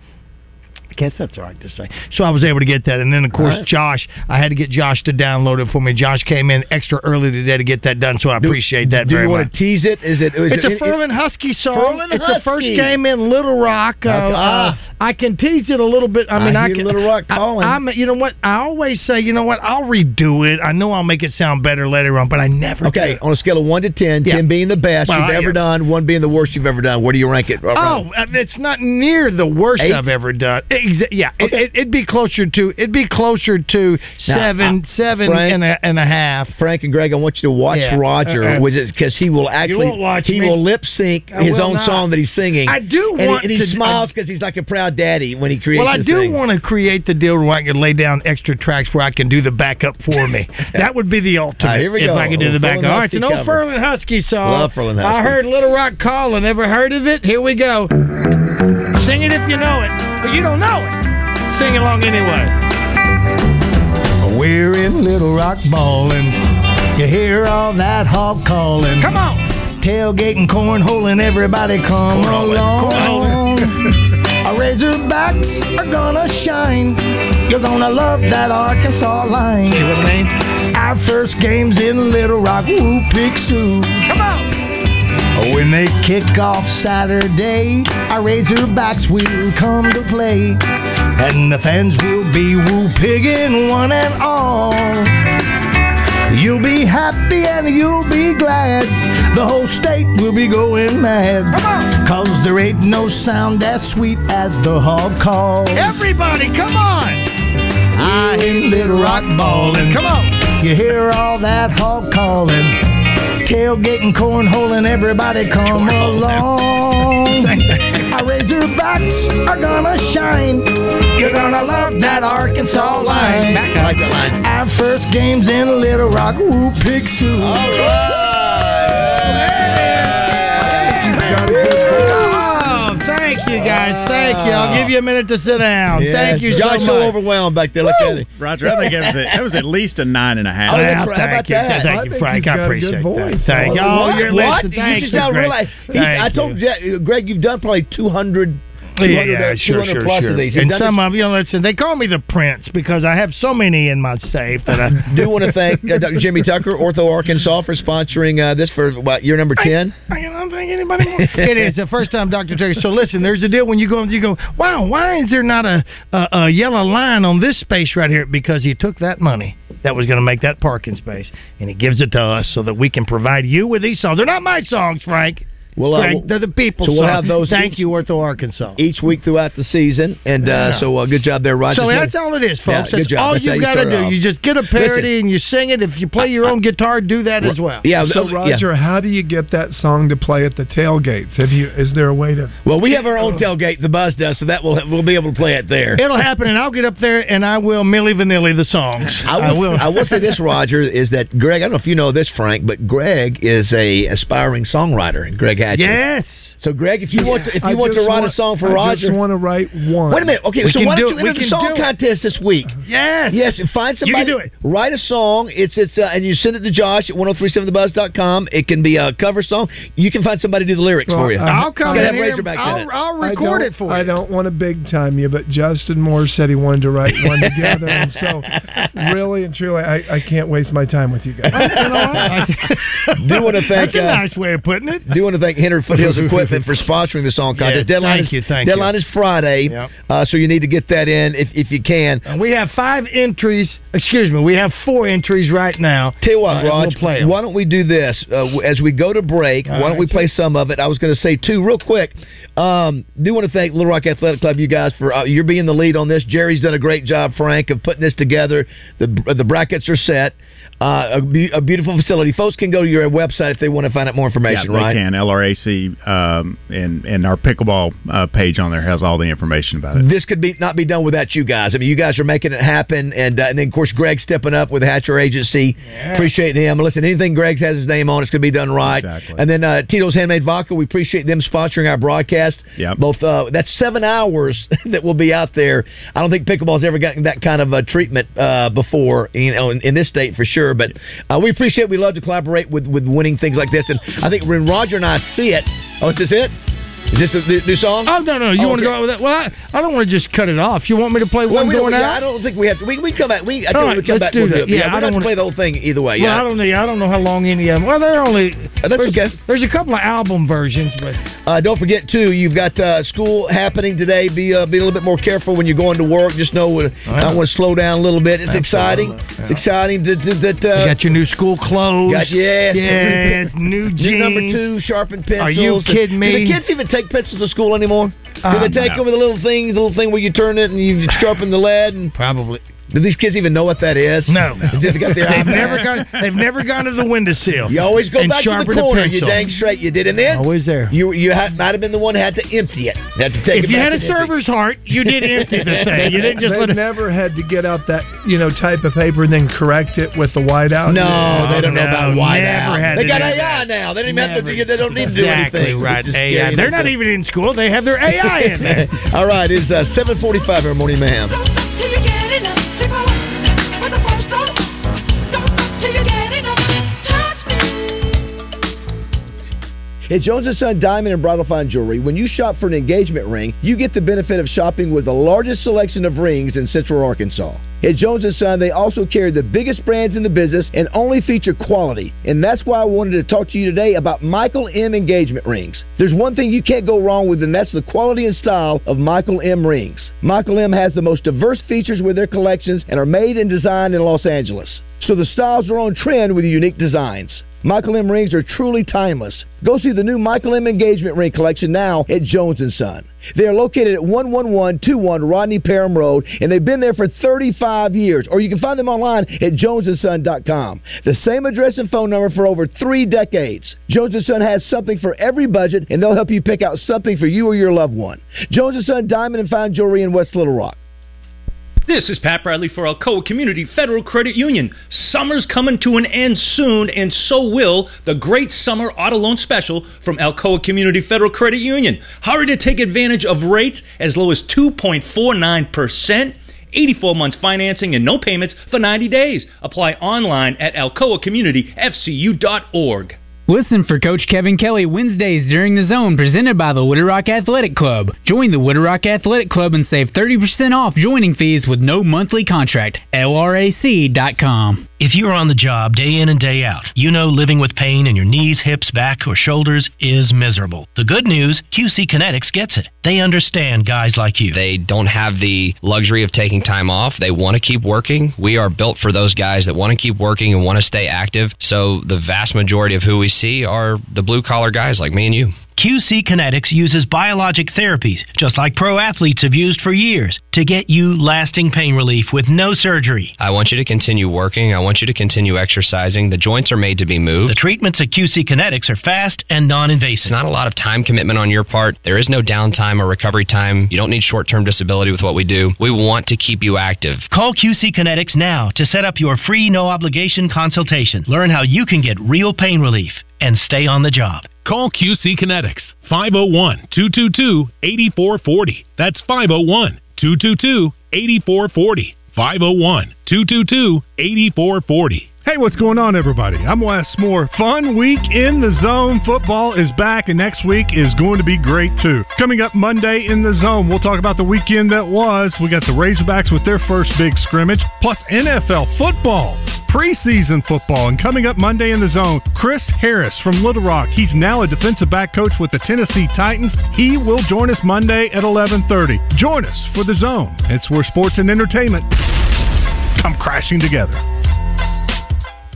I guess that's all right to say. So I was able to get that, and then of course right. Josh. I had to get Josh to download it for me. Josh came in extra early today to get that done, so I Do- appreciate that Do very you want much. to tease it? Is it? Is It's it, a Ferlin Husky song. Ferlin it's the first Husky. game in Little Rock. Uh, uh, I can tease it a little bit. I I mean, I, hear can. Little Rock calling. I, am You know what? I always say, you know what? I'll redo it. I know I'll make it sound better later on, but I never. Okay, do. on a scale of one to ten, Yeah. ten being the best Well, you've I- ever done, one being the worst you've ever done. Where do you rank it? Oh, uh, it's not near the worst Eight? I've ever done. Exa- yeah, Okay. it, it'd be closer to it'd be closer to Now, seven, uh, seven Frank- and a, and a half. Frank and Greg, I want you to watch Yeah. Roger, Uh-uh. because he will actually he me. will lip sync his will own not. song that he's singing. I do and want he, and he to- smiles because he's like a proud daddy when he creates. Well, I do thing. want to create the deal where I can lay down extra tracks where I can do the backup for me. that would be the ultimate. Here we if go. I could do the backup. All right, it's an old. Ferlin Husky song. Love Ferlin I heard Little Rock calling. Ever heard of it? Here we go. Sing it if you know it, but you don't know it. Sing along anyway. We're in Little Rock ballin'. You hear all that hog callin'. Come on. Tailgating, cornholing, everybody come along. Our Razorbacks are gonna shine. You're gonna love that Arkansas line. See what I mean? Our first game's in Little Rock, woo, pick Sue. Come on. When they kick off Saturday, our Razorbacks will come to play. And the fans will be woo pigging one and all. You'll be happy and you'll be glad. The whole state will be going mad. Cause there ain't no sound as sweet as the hog call. Everybody, come on! I in Little Rock ballin'. Come on! You hear all that hog calling. Tailgating, cornholing, everybody come along. Our Razorbacks are gonna shine. You're gonna love that Arkansas line. I like that line. Our first game's in Little Rock, woo, pick Sue. Oh, you guys. Thank you. I'll give you a minute to sit down. Yeah, Thank you Josh so so much. overwhelmed back there. Look at it. Roger, I think that was, a, that was at least a nine and a half. Oh, Well, right. About thank you. that? Thank I you, Frank. I appreciate good voice. that. Thank you. Oh, what? you're what? listening. You just you, now realize. I told you. Greg, you've done probably 200, 200, Yeah, yeah, sure, sure, plus sure. of these. And some of you know, listen, they call me the Prince because I have so many in my safe that I do want to thank uh, Dr. Jimmy Tucker, Ortho Arkansas, for sponsoring uh, this for what year number ten. I don't think anybody. More. it is the first time, Doctor Terry. So listen, there's a deal when you go, you go, wow, why is there not a, a a yellow line on this space right here? Because he took that money that was going to make that parking space, and he gives it to us so that we can provide you with these songs. They're not my songs, Frank. Well, uh, Greg, we'll- they're the people. so we'll song. have those Thank each- you, Ortho Arkansas. each week throughout the season, and uh, Yeah. so uh, good job there, Roger. So that's all it is, Yeah, folks. good that's job. all That's you you got to do. off. You just get a parody Listen. and you sing it. If you play your own guitar, do that as well. Yeah. So Roger, how do you get that song to play at the tailgates? Have you? Is there a way to? Well, we have our own tailgate. The buzz does, so that will we'll be able to play it there. It'll happen, and I'll get up there and I will Milli Vanilli the songs. I will, I will say this, Roger, is that Greg. I don't know if you know this, Frank, but Greg is a aspiring songwriter, and Greg Yes. So, Greg, if you want to, if I want to write want- a song for I Roger, I just want to write one. Wait a minute. Okay, We so can why do don't it. you We enter the song contest this week? Yes. Yes, and find You somebody. can do it. Write a song. It's it's uh, and you send it to Josh at 1037thebuzz.com. It can be a cover song. You can find somebody to do the lyrics Well, for you. I- You gotta have Razorbacks in it. I don't- I don't want to big time you, but Justin Moore said he wanted to write one together, and so really and truly, I, I can't waste my time with you guys. do want to thank That's a uh, nice way of putting it. do want to thank Hennard Foothills Equipment for sponsoring the song contest. Yeah, deadline thank is, you, thank deadline you. is Friday, Yep. uh, so you need to get that in if, if you can. And we have five entries. Excuse me, we have four entries right now. Tell you what, Uh, Raj, we'll why don't we do this uh, as we go to break? All why don't we right. play some of it? I was going to say two real quick. Um, do want to thank Little Rock Athletic Club, you guys, for uh, you're being the lead on this. Jerry's done a great job, Frank, of putting this together. The the brackets are set. Uh, a, be- a beautiful facility. Folks can go to your website if they want to find out more information. yeah, right? they can. LRAC um, and and our pickleball uh, page on there has all the information about it. This could be not be done without you guys. I mean, you guys are making it happen, and uh, and then of course Greg stepping up with Hatcher Agency. Appreciate him. Listen, anything Greg has his name on, it's going to be done right. Exactly. And then uh, Tito's Handmade Vodka, we appreciate them sponsoring our broadcast. Yep. Both uh, that's seven hours that will be out there. I don't think pickleball's ever gotten that kind of uh, treatment uh, before, you know, in, in this state for sure. But uh, we appreciate. We love to collaborate with with winning things like this, and I think when Roger and I see it, oh, is this it? Is this the, new song? Oh no no! You Oh, want to okay. go out with that? Well, I, I don't want to just cut it off. You want me to play Well, one we going yeah, out? I don't think we have to. We, we come back. We, I think right, we come let's back. do we'll that. it. Yeah, we I don't have to play the whole thing either way. Well, yeah. I don't know. I don't know how long any of them. Well, they're only. that's there's, okay. There's a couple of album versions, but Uh, don't forget too. You've got uh, school happening today. Be uh, be a little bit more careful when you're going to work. Just know uh, I want to slow down a little bit. It's exciting. It's exciting that that. uh, you got your new school clothes. Got, yes, yes, new jeans. New number two, sharpened pencils. Are you kidding me? The kids even take pencils to school anymore? Do they um, take no. them with a little thing, the little thing where you turn it and you sharpen the lead? And Probably. Do these kids even know what that is? No, They just got their they've never gone. They've never gone to the windowsill. You always go back to the sharpen a corner. You pencil. dang straight you did, and then Always there. You you had, might have been the one who had to empty it. You had to take If it you had a and empty server's heart, you did empty the thing. You didn't just They've let it. never had to get out that you know type of paper and then correct it with the whiteout. No, they don't know about no, white out. They got AI now. They don't even have to. They don't need to do Exactly anything. right. AI. They're not even in school. They have their AI in there. All right, it's uh, seven forty-five here, morning mayhem. At Jones & Son Diamond and Bridal Fine Jewelry, when you shop for an engagement ring, you get the benefit of shopping with the largest selection of rings in Central Arkansas. At Jones & Son, they also carry the biggest brands in the business and only feature quality. And that's why I wanted to talk to you today about Michael M engagement rings. There's one thing you can't go wrong with, and that's the quality and style of Michael M rings. Michael M has the most diverse features with their collections and are made and designed in Los Angeles. So the styles are on trend with unique designs. Michael M rings are truly timeless. Go see the new Michael M engagement ring collection now at Jones & Son. They are located at 11121 Rodney Parham Road, and they've been there for 35 years. Or you can find them online at jonesandson.com. The same address and phone number for over three decades. Jones & Son has something for every budget, and they'll help you pick out something for you or your loved one. Jones & Son Diamond and Fine Jewelry in West Little Rock. This is Pat Bradley for Alcoa Community Federal Credit Union. Summer's coming to an end soon, and so will the great summer auto loan special from Alcoa Community Federal Credit Union. Hurry to take advantage of rates as low as 2.49%. 84 months financing and no payments for 90 days. Apply online at alcoacommunityfcu.org. Listen for Coach Kevin Kelly Wednesdays during the zone presented by the Little Rock Athletic Club. Join the Little Rock Athletic Club and save 30% off joining fees with no monthly contract. LRAC.com. If you're on the job day in and day out, you know living with pain in your knees, hips, back, or shoulders is miserable. The good news QC Kinetics gets it. They understand guys like you. They don't have the luxury of taking time off. They want to keep working. We are built for those guys that want to keep working and want to stay active. So the vast majority of who we see are the blue collar guys like me and you. QC Kinetics uses biologic therapies, just like pro athletes have used for years, to get you lasting pain relief with no surgery. I want you to continue working. I want you to continue exercising. The joints are made to be moved. The treatments at QC Kinetics are fast and non invasive. It's not a lot of time commitment on your part. There is no downtime or recovery time. You don't need short term disability with what we do. We want to keep you active. Call QC Kinetics now to set up your free no obligation consultation. Learn how you can get real pain relief and stay on the job. Call QC Kinetics 501 222 8440. That's 501 222 8440. 501 222 8440. Hey, what's going on, everybody? I'm Wes Moore. Fun week in the zone. Football is back, and next week is going to be great, too. Coming up Monday in the zone, we'll talk about the weekend that was. We got the Razorbacks with their first big scrimmage, plus NFL football, preseason football. And coming up Monday in the zone, Chris Harris from Little Rock. He's now a defensive back coach with the Tennessee Titans. He will join us Monday at 11:30. Join us for the zone. It's where sports and entertainment come crashing together.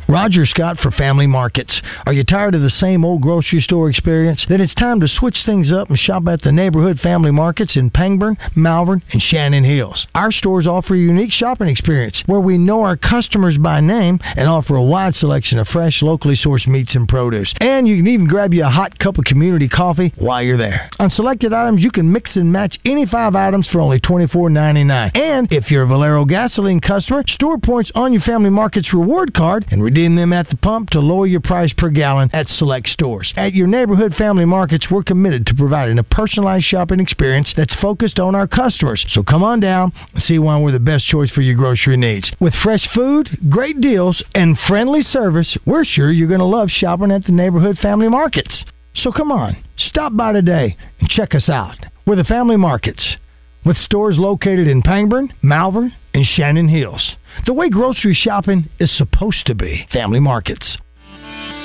Roger Scott for Family Markets. Are you tired of the same old grocery store experience? Then it's time to switch things up and shop at the neighborhood family markets in Pangburn, Malvern, and Shannon Hills. Our stores offer a unique shopping experience where we know our customers by name and offer a wide selection of fresh, locally sourced meats and produce. And you can even grab you a hot cup of community coffee while you're there. On selected items, you can mix and match any five items for only $24.99. And if you're a Valero gasoline customer, store points on your Family Markets reward card and them at the pump to lower your price per gallon at select stores. At your neighborhood family markets, we're committed to providing a personalized shopping experience that's focused on our customers. So come on down and see why we're the best choice for your grocery needs. With fresh food, great deals, and friendly service, we're sure you're going to love shopping at the neighborhood family markets. So come on, stop by today and check us out. We're the family markets with stores located in Pangburn, Malvern, and Shannon Hills. The way grocery shopping is supposed to be. Family markets.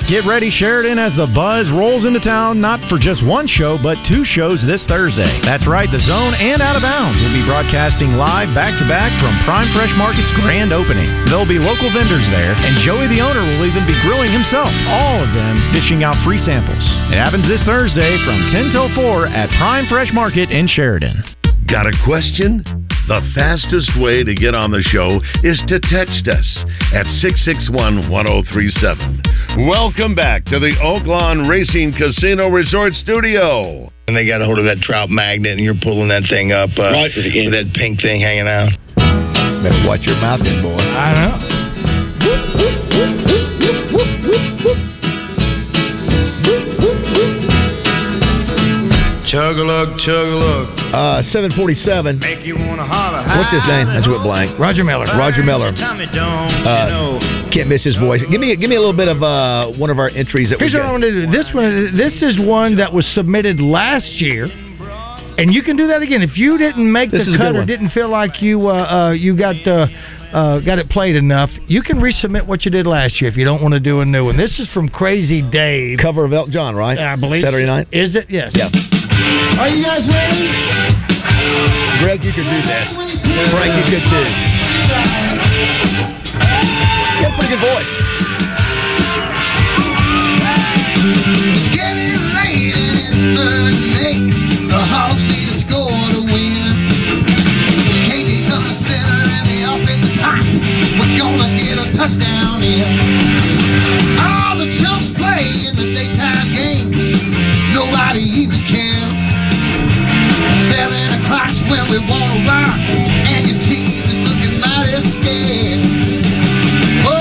Get ready, Sheridan, as the buzz rolls into town, not for just one show, but two shows this Thursday. That's right, The Zone and Out of Bounds will be broadcasting live back to back from Prime Fresh Market's grand opening. There'll be local vendors there, and Joey the owner will even be grilling himself, all of them dishing out free samples. It happens this Thursday from 10 till 4 at Prime Fresh Market in Sheridan. Got a question? The fastest way to get on the show is to text us at 661 1037. Welcome back to the Oaklawn Racing Casino Resort Studio. And they got a hold of that trout magnet, and you're pulling that thing up uh, Right. with that pink thing hanging out. Better watch your mouth, then, boy. I know. Chug a lug, chug a lug. Uh, 747. Make you wanna holler. What's his name? That's what blank. Roger Miller. Roger Miller. Tommy Dome, Uh, can't miss his voice. Give me give me a little bit of uh, one of our entries that we what I got. want to do. This one, this is one that was submitted last year, and you can do that again if you didn't make This the cut or didn't feel like you uh, uh, you got uh, uh, got it played enough. You can resubmit what you did last year if you don't want to do a new one. This is from Crazy Dave. Cover of Elton John, right? I believe Saturday night. Is it? Yes. Yeah. Are you guys ready? Greg, you could do this. Frank, you could too. You have a pretty good voice. It's getting late and it's. The Hogs need a score to win. Katie's under center and the offense is hot. We're gonna get a touchdown in. When we wanna rock, and your team is looking mighty scared. Oh,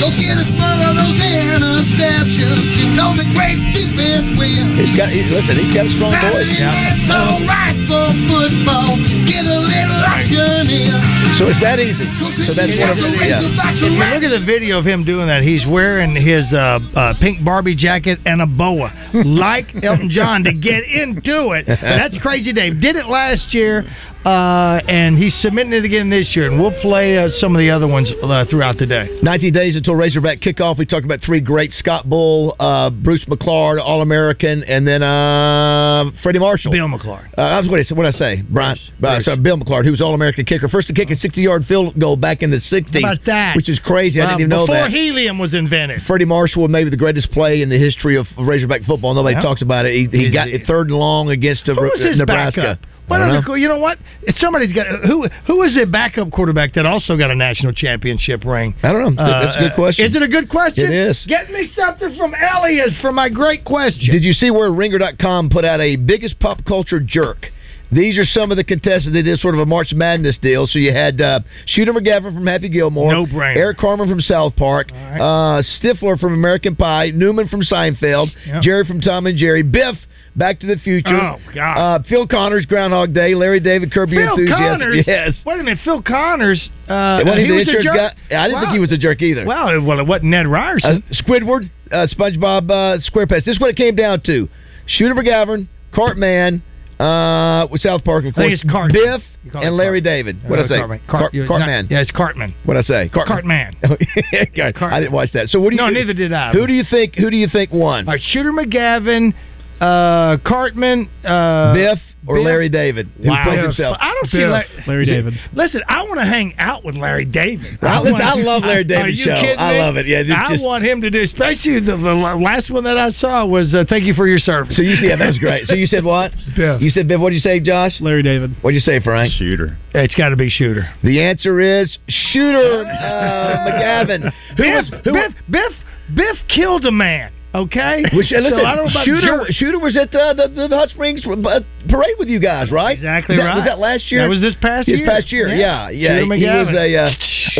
go get us one of those interceptions. You know the great defense. He's got. He, listen, he's got a strong voice. It's all right for football. Get a little action in. So it's that easy. So that's one of yeah. If you look at the video of him doing that, he's wearing his uh, uh, pink Barbie jacket and a boa, like Elton John, to get into it. That's crazy. Dave did it last year. Uh, and he's submitting it again this year. And we'll play uh, some of the other ones uh, throughout the day. 19 days until Razorback kickoff. We talked about three great Scott Bull, uh, Bruce McClard, All American, and then uh, Freddie Marshall. Bill McClard. Uh, I was what did I say? Brian, uh, sorry, Bill McClard, who was All American kicker, first to kick a 60 yard field goal back in the 60s. How about that? Which is crazy. I didn't even know that. before helium was invented. Freddie Marshall, maybe the greatest play in the history of Razorback football. Nobody Yeah. talks about it. He, he got it third and long against his Nebraska. backup? What other, know. you know what? It's somebody's got who who is the backup quarterback that also got a national championship ring? I don't know. That's a good Uh, question. Is it a good question? It is. Get me something from Elias for my great question. Did you see where Ringer.com put out a biggest pop culture jerk? These are some of the contestants. They did sort of a March Madness deal. So you had uh, Shooter McGavin from Happy Gilmore, No brainer. Eric Cartman from South Park, uh, Stifler from American Pie, Newman from Seinfeld, Yep. Jerry from Tom and Jerry, Biff. Back to the Future. Oh, God. Uh, Phil Connors, Groundhog Day. Larry David, Curb Your Phil Enthusiasm. Connors. Yes. Wait a minute, Phil Connors. Uh, he he was a jerk. guy? I didn't think he was a jerk either. Well, well, it wasn't Ned Ryerson. Uh, Squidward, uh, SpongeBob uh, SquarePants. This is what it came down to: Shooter McGavin, Cartman, uh, with South Park, of course, Biff, and Larry Cart- David. Uh, What I say? Cartman. Cart, Cart- Cartman. not- yeah, it's Cartman. What I say? Cart- Cartman. I didn't watch that. So what do you? No, neither did I. Who do you think? Who do you think won? Right, Shooter McGavin, uh, Cartman, uh, Biff or Biff? Larry David, who Wow. plays himself? I don't see Biff. Larry, Larry David. Listen, I want to hang out with Larry David. I- listen, want- I love Larry Are David's show. kidding I love it. Yeah, it's I just- want him to do, especially the, the last one that I saw was uh, "Thank you for your service." So you yeah, that was great. So you said what? Biff. You said Biff. What did you say, Josh? Larry David. What did you say, Frank? Shooter. It's got to be Shooter. The answer is Shooter uh, McGavin. Who Biff, was who? Biff, Biff, Biff killed a man. Okay, Which, uh, listen, I don't know about Shooter, jerk. Shooter was at the, the, the Hot Springs uh, parade with you guys, right? Exactly Was that- right. Was that last year? That was this past This year. This past year, yeah, yeah. Shooter He was a. Uh,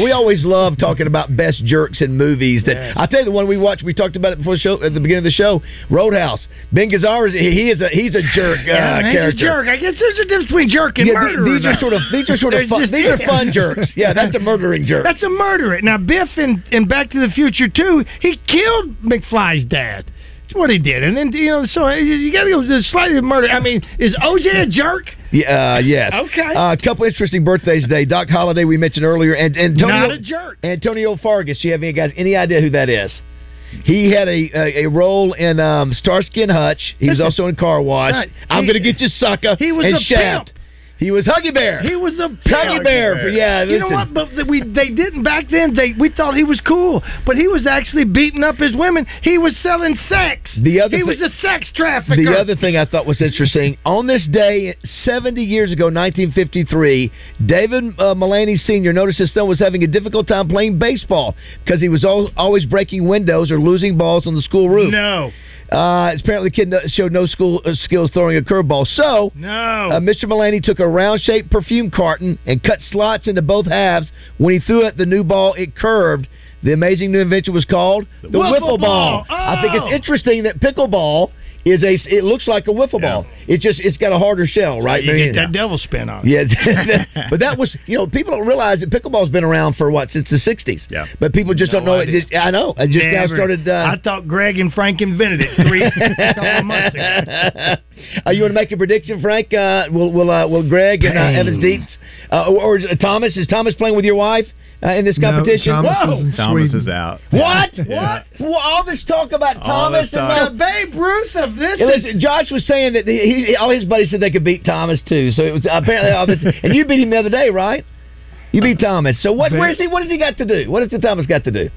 we always love talking about best jerks in movies. That Yes. I tell you, the one we watched, we talked about it before the show at the beginning of the show. Roadhouse. Ben Gazzara, is- he is a he's a jerk uh, yeah, he's character. a jerk. I guess there's a difference between jerk and Yeah, murderer. these are sort of these are sort of fun, just- these are fun jerks. Yeah, that's a murdering jerk. That's a murderer. Now Biff in, in Back to the Future too, he killed McFly's dad. That's what he did, and then you know, so you- you got to go to slightly murder. I mean, is OJ a jerk? Yeah, uh, yes. Okay. Uh, a couple interesting birthdays today. Doc Holliday, we mentioned earlier, and Antonio, Not a jerk. Antonio Fargas. Do you have any guys any idea who that is? He had a a, a role in um, Starsky and Hutch. He was also in Car Wash. right, I'm going to get you, sucker. he was and a Shaft. pimp. He was Huggy Bear. He was a Huggy Bear. For, yeah, You know what? But we they didn't back then. They we thought he was cool, but he was actually beating up his women. He was selling sex. The other he thi- was a sex trafficker. The other thing I thought was interesting on this day, 70 years ago, 1953, David uh, Mullany Sr. noticed his son was having a difficult time playing baseball because he was al- always breaking windows or losing balls on the school roof. no, Uh, apparently, the kid showed no school uh, skills throwing a curveball. So, no. uh, Mr. Mullany took a round-shaped perfume carton and cut slots into both halves. When he threw it, the new ball it curved. The amazing new invention was called the, Wiffle wiffle ball. ball. I think Oh. it's interesting that pickleball is a. It looks like a wiffle ball. It just it's got a harder shell, right? you There get that devil spin on it. yeah, but that was you know people don't realize that pickleball's been around for what since the '60s. Yeah. but people just No don't know idea. it. Just, I know. I just now Never. started. Uh, I thought Greg and Frank invented it three months ago. uh, you want to make a prediction, Frank? Uh, will will uh, will Greg and uh. Evans Dietz uh, or, or Thomas? Is Thomas playing with your wife uh, in this No, competition? Thomas Whoa! is Thomas is out. What? Yeah. What? Well, all this talk about All Thomas this and talk. uh, The Babe Ruth of this. Yeah, listen, Josh was saying that he, he, all his buddies said they could beat Thomas too. So it was apparently all this, and you beat him the other day, right? You beat Thomas. So what? Where's he? What has he got to do? What has the Thomas got to do?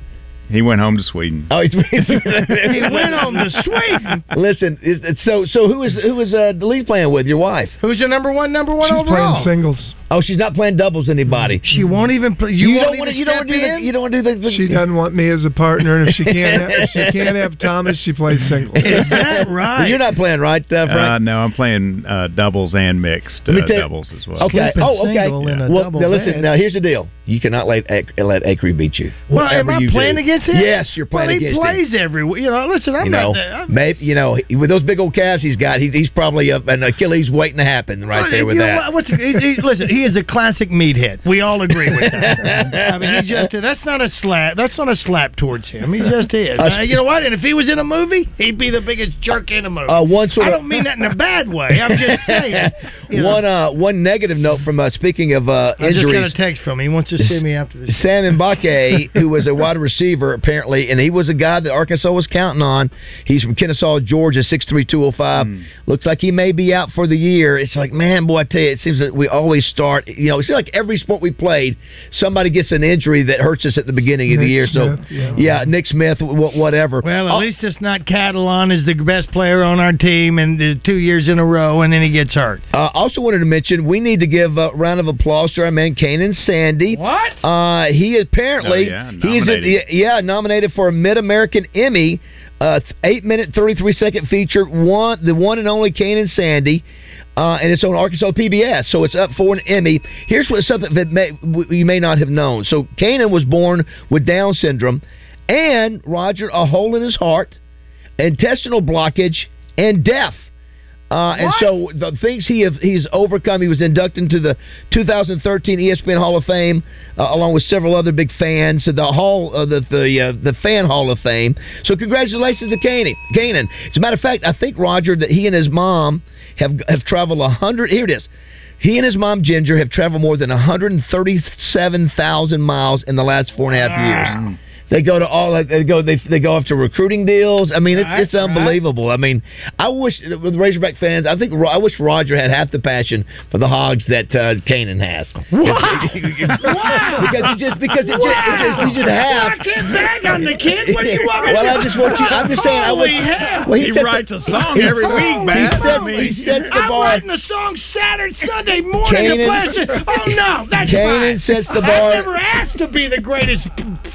He went home to Sweden. Oh, he's he went on to Sweden. Listen, it's, it's- so so who is who is uh, the lead playing with? Your wife? Who's your number one? Number one She's overall. playing singles. Oh, she's not playing doubles anybody. She won't even. Play, you, You, won't don't want to. even You don't want to do the. You don't want to do the. the She doesn't want me as a partner, and if she can't, have, if she can't have Thomas, she plays singles. Is that right? You're not playing right, uh, Uh, Frank. no, I'm playing uh, doubles and mixed uh, you- doubles as well. Okay. Sleeping Oh, okay. single in a Well, now listen. bed. Now here's the deal. You cannot let Ac- let Acre beat you. Well, am I you playing do. against him? Yes, you're playing well, against him. he him. plays every. You know, listen, I'm you know, not. I'm, maybe you know with those big old calves he's got, he's, he's probably a, an Achilles waiting to happen right Well, there with you know that. what- what's- he- he- listen, he is a classic meathead. We all agree with that. I mean, he just that's not a slap. That's not a slap towards him. He just is. Uh, you know what? And if he was in a movie, he'd be the biggest jerk in a movie. Uh, one sort I don't mean that in a bad way. I'm just saying. You know. One uh, one negative note from uh, speaking of uh, I just got a text from him. He wants to see me after this. Sam Mbake, who was a wide receiver apparently, and he was a guy that Arkansas was counting on. He's from Kennesaw, Georgia, six three two zero five. Looks like he may be out for the year. It's like, man, boy, I tell you, it seems that we always start. You know, it seems like every sport we played, somebody gets an injury that hurts us at the beginning of the year. Smith, so, yeah. Nick Smith, wh- whatever. Well, at Oh, least it's not Catalan is the best player on our team and uh, two years in a row, and then he gets hurt. Uh, also wanted to mention we need to give a round of applause to our man Kanan Sandy. What? Uh, he apparently Oh, yeah, he's nominated. yeah nominated for a Mid American Emmy, uh, eight minute thirty three second feature. One the one and only Kanan Sandy. Uh, and it's on Arkansas PBS, so it's up for an Emmy. Here's what something that may, you may not have known. So Kanan was born with Down syndrome, and Roger a hole in his heart, intestinal blockage, and deaf. Uh, and so the things he have, he's overcome, he was inducted into the 2013 ESPN Hall of Fame, uh, along with several other big fans, the hall, uh, the the uh, the fan Hall of Fame. So congratulations to Kanan. Kanan. As a matter of fact, I think Roger that he and his mom have have traveled a hundred. Here it is. He and his mom Ginger have traveled more than 137,000 miles in the last four and a half years. They go to all they go they they go after recruiting deals. I mean, it's, Right, it's unbelievable. I mean, I wish with Razorback fans, I think I wish Roger had half the passion for the Hogs that uh, Kanan has. because he just because it just, it just he just have. I can't bag on the kid. What do you want Well, I just want you. I'm just saying. I would. Well, He sets writes the- a song he- every week, man. He mean- he sets the I'm bar. writing a song Saturday, Sunday morning to Kanan- Oh no, that's Kanan fine. sets the bar- I never asked to be the greatest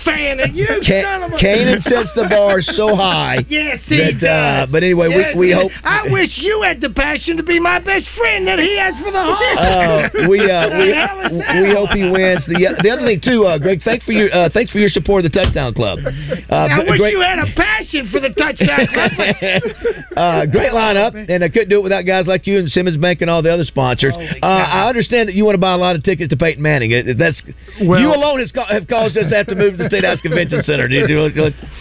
fan of you, Ka- son of a. Kanan sets the bar so high. Yes, he that, uh, does. but anyway, Yes, we, we hope. I wish you had the passion to be my best friend that he has for the Hogs. Uh, we uh, The hell is we we hope he wins. The uh, the other thing too, uh, Greg. Thanks for your uh, thanks for your support of the Touchdown Club. Uh, I wish great, you had a passion for the touchdown club. uh, great lineup, and I couldn't do it without guys like you and Simmons Bank and all the other sponsors. Uh, I understand that you want to buy a lot of tickets to Peyton Manning. That's Well- you alone has ca- have caused us to have to move to the State House Convention Center. Did you?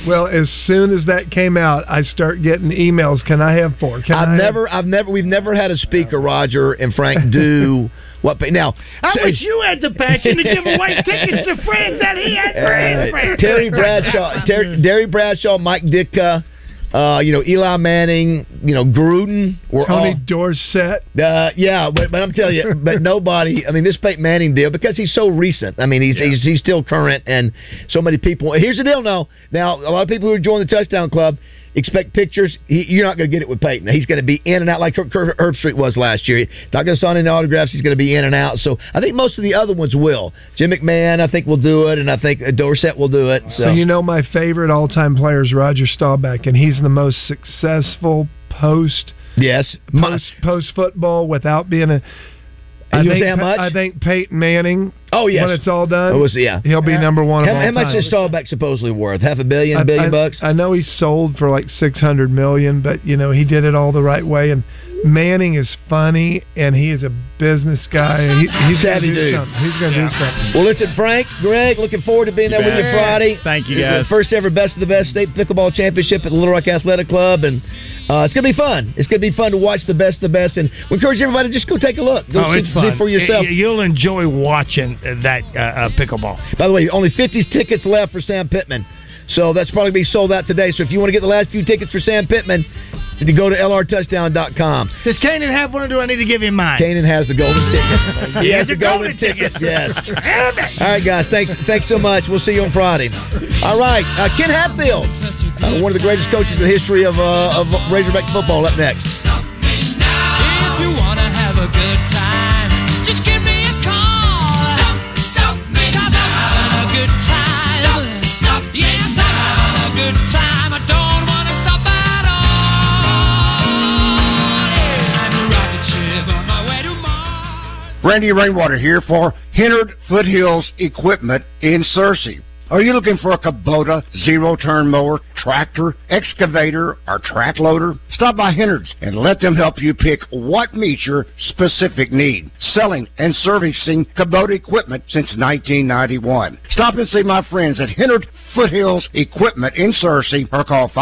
Well, as soon as that came out, I start getting emails. Can I have four? Can I I've have- never, I've never, we've never had a speaker, Roger and Frank, do what. Now, I so- wish you had the passion to give away tickets to friends that he had for his Uh, friends. Terry Bradshaw, Ter- Terry Bradshaw, Mike Ditka, uh, you know Eli Manning, you know Gruden, were Tony all. Dorsett. Uh, yeah, but, but I'm telling you, but nobody. I mean, this Peyton Manning deal because he's so recent. I mean, he's he's, he's still current, and so many people. Here's the deal, now. Now, a lot of people who are joining the Touchdown Club expect pictures. He, you're not going to get it with Peyton. He's going to be in and out like Kirk Herbstreit was last year. Not going to sign any autographs. He's going to be in and out. So I think most of the other ones will. Jim McMahon, I think, will do it, and I think uh, Dorsett will do it. So, So you know my favorite all-time player is Roger Staubach, and he's the most successful post yes post post football without being a. I You think, say how much? I think Peyton Manning. Oh yes, when it's all done, Oh, was- yeah, he'll be number one. How, of all how much time. is Staubach supposedly worth? Half a billion, I- billion I, bucks? I know he sold for like six hundred million, but you know he did it all the right way. And Manning is funny, and he is a business guy. And he, he's going to do dude. something. He's going to do something. Well, listen, Frank, Greg, looking forward to being there with you. Friday. Thank you, guys. First ever Best of the Best State Pickleball Championship at the Little Rock Athletic Club, and uh, it's going to be fun. It's going to be fun to watch the best of the best, and we encourage everybody to just go take a look. Go oh, see, see for yourself. You'll enjoy watching that uh, uh, pickleball. By the way, only 50 tickets left for Sam Pittman. So that's probably going to be sold out today. So if you want to get the last few tickets for Sam Pittman, you go to lrtouchdown.com. Does Kanan have one, or do I need to give him mine? Kanan has the golden ticket. He has the the golden ticket. Yes. All right, guys. Thanks. Thanks so much. We'll see you on Friday. All right, uh, Ken Hatfield, uh, one of the greatest coaches in the history of uh, of Razorback football. Up next. Randy Rainwater here for Hennard Foothills Equipment in Searcy. Are you looking for a Kubota zero turn mower, tractor, excavator, or track loader? Stop by Hennard's and let them help you pick what meets your specific need. Selling and servicing Kubota equipment since 1991. Stop and see my friends at Hennard Foothills Equipment in Searcy or call 50